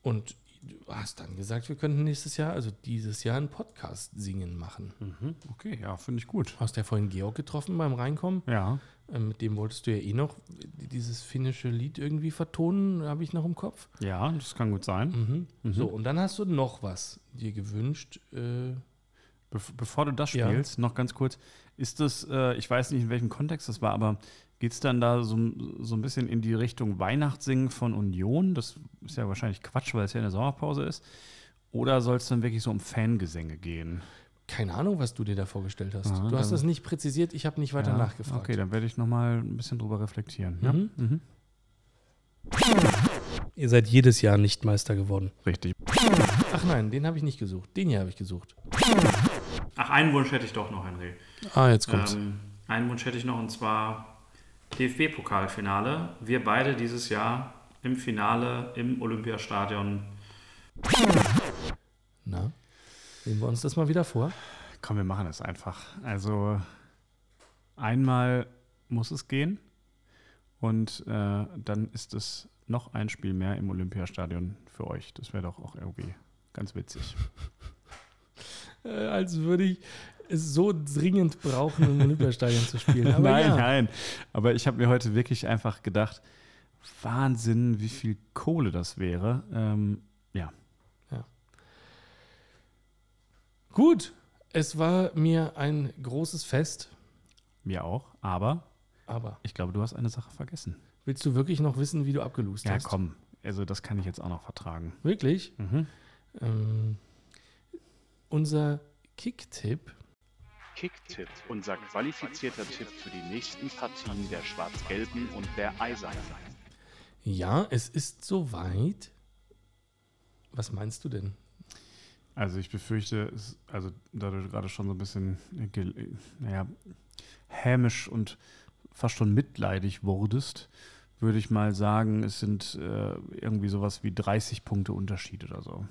Und du hast dann gesagt, wir könnten nächstes Jahr, also dieses Jahr, einen Podcast singen machen. Mhm, okay, ja, finde ich gut. Hast ja vorhin Georg getroffen beim Reinkommen. Ja. Ähm, Mit dem wolltest du ja eh noch dieses finnische Lied irgendwie vertonen, habe ich noch im Kopf. Ja, das kann gut sein. Mhm. So, und dann hast du noch was dir gewünscht. Äh, Bef bevor du das Ja. spielst, noch ganz kurz, ist das, äh, ich weiß nicht, in welchem Kontext das war, aber geht es dann da so, so ein bisschen in die Richtung Weihnachtssingen von Union? Das ist ja wahrscheinlich Quatsch, weil es ja eine Sommerpause ist. Oder soll es dann wirklich so um Fangesänge gehen? Keine Ahnung, was du dir da vorgestellt hast. Ah, du hast das nicht präzisiert, ich habe nicht weiter Ja, nachgefragt. Okay, dann werde ich nochmal ein bisschen drüber reflektieren. Ja? Mhm. Mhm. Ihr seid jedes Jahr nicht Meister geworden. Richtig. Ach nein, den habe ich nicht gesucht. Den hier habe ich gesucht. Ach, einen Wunsch hätte ich doch noch, Henry. Ah, jetzt kommt's. Ähm, einen Wunsch hätte ich noch und zwar DFB-Pokalfinale. Wir beide dieses Jahr im Finale im Olympiastadion. Na, nehmen wir uns das mal wieder vor. Komm, wir machen es einfach. Also einmal muss es gehen und äh, dann ist es noch ein Spiel mehr im Olympiastadion für euch. Das wäre doch auch irgendwie ganz witzig. Äh, als würde ich es so dringend brauchen, im Olympiastadion zu spielen. Aber nein, ja. nein. Aber ich habe mir heute wirklich einfach gedacht, Wahnsinn, wie viel Kohle das wäre. Ähm, ja, Gut, es war mir ein großes Fest, mir auch. Aber aber ich glaube, du hast eine Sache vergessen. willst du wirklich noch wissen, wie du abgelust Ja, hast? komm. Also das kann ich jetzt auch noch vertragen. Wirklich? Mhm. Ähm, unser Kicktipp Kicktipp, unser qualifizierter Tipp für die nächsten Partien der Schwarz-Gelben und der Eisernen. Ja, es ist soweit. Was meinst du denn? Also ich befürchte, es, also da du gerade schon so ein bisschen, äh, äh, naja, hämisch und fast schon mitleidig wurdest, würde ich mal sagen, es sind äh, irgendwie sowas wie 30 Punkte Unterschied oder so.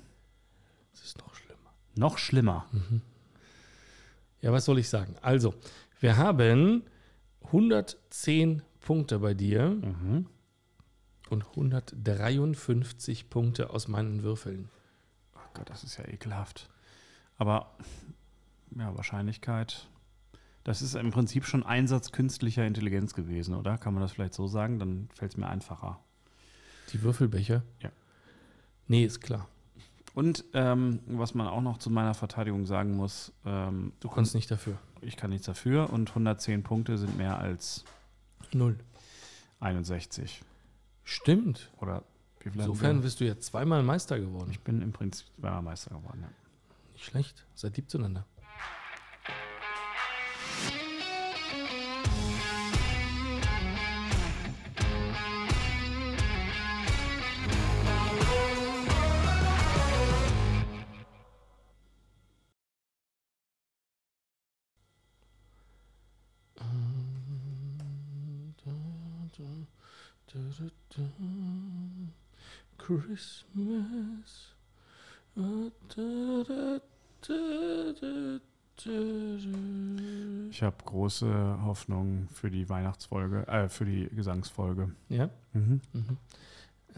Es ist noch schlimmer. Noch schlimmer. Ja, was soll ich sagen? Also, wir haben 110 Punkte bei dir Mhm. und 153 Punkte aus meinen Würfeln. Gott, das ist ja ekelhaft. Aber ja, Wahrscheinlichkeit. Das ist im Prinzip schon Einsatz künstlicher Intelligenz gewesen, oder? Kann man das vielleicht so sagen? Dann fällt es mir einfacher. Die Würfelbecher? Ja. Nee, ist klar. Und ähm, was man auch noch zu meiner Verteidigung sagen muss, ähm, Du kannst nicht dafür. ich kann nichts dafür und 110 Punkte sind mehr als Null. 61. Stimmt. Oder Insofern bist du ja zweimal Meister geworden. Ich bin im Prinzip zweimal Meister geworden, ja. Nicht schlecht, Seid lieb zueinander. Christmas. Ich habe große Hoffnung für die Weihnachtsfolge, äh, für die Gesangsfolge. Ja. Mhm.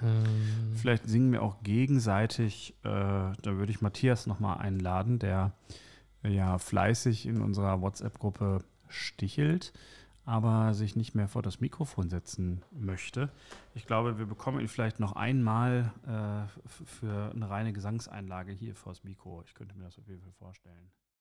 Ähm, Vielleicht singen wir auch gegenseitig, äh, da würde ich Matthias nochmal einladen, der ja fleißig in unserer WhatsApp-Gruppe stichelt, aber sich nicht mehr vor das Mikrofon setzen möchte. Ich glaube, wir bekommen ihn vielleicht noch einmal äh, für eine reine Gesangseinlage hier vors Mikro. Ich könnte mir das auf jeden Fall vorstellen.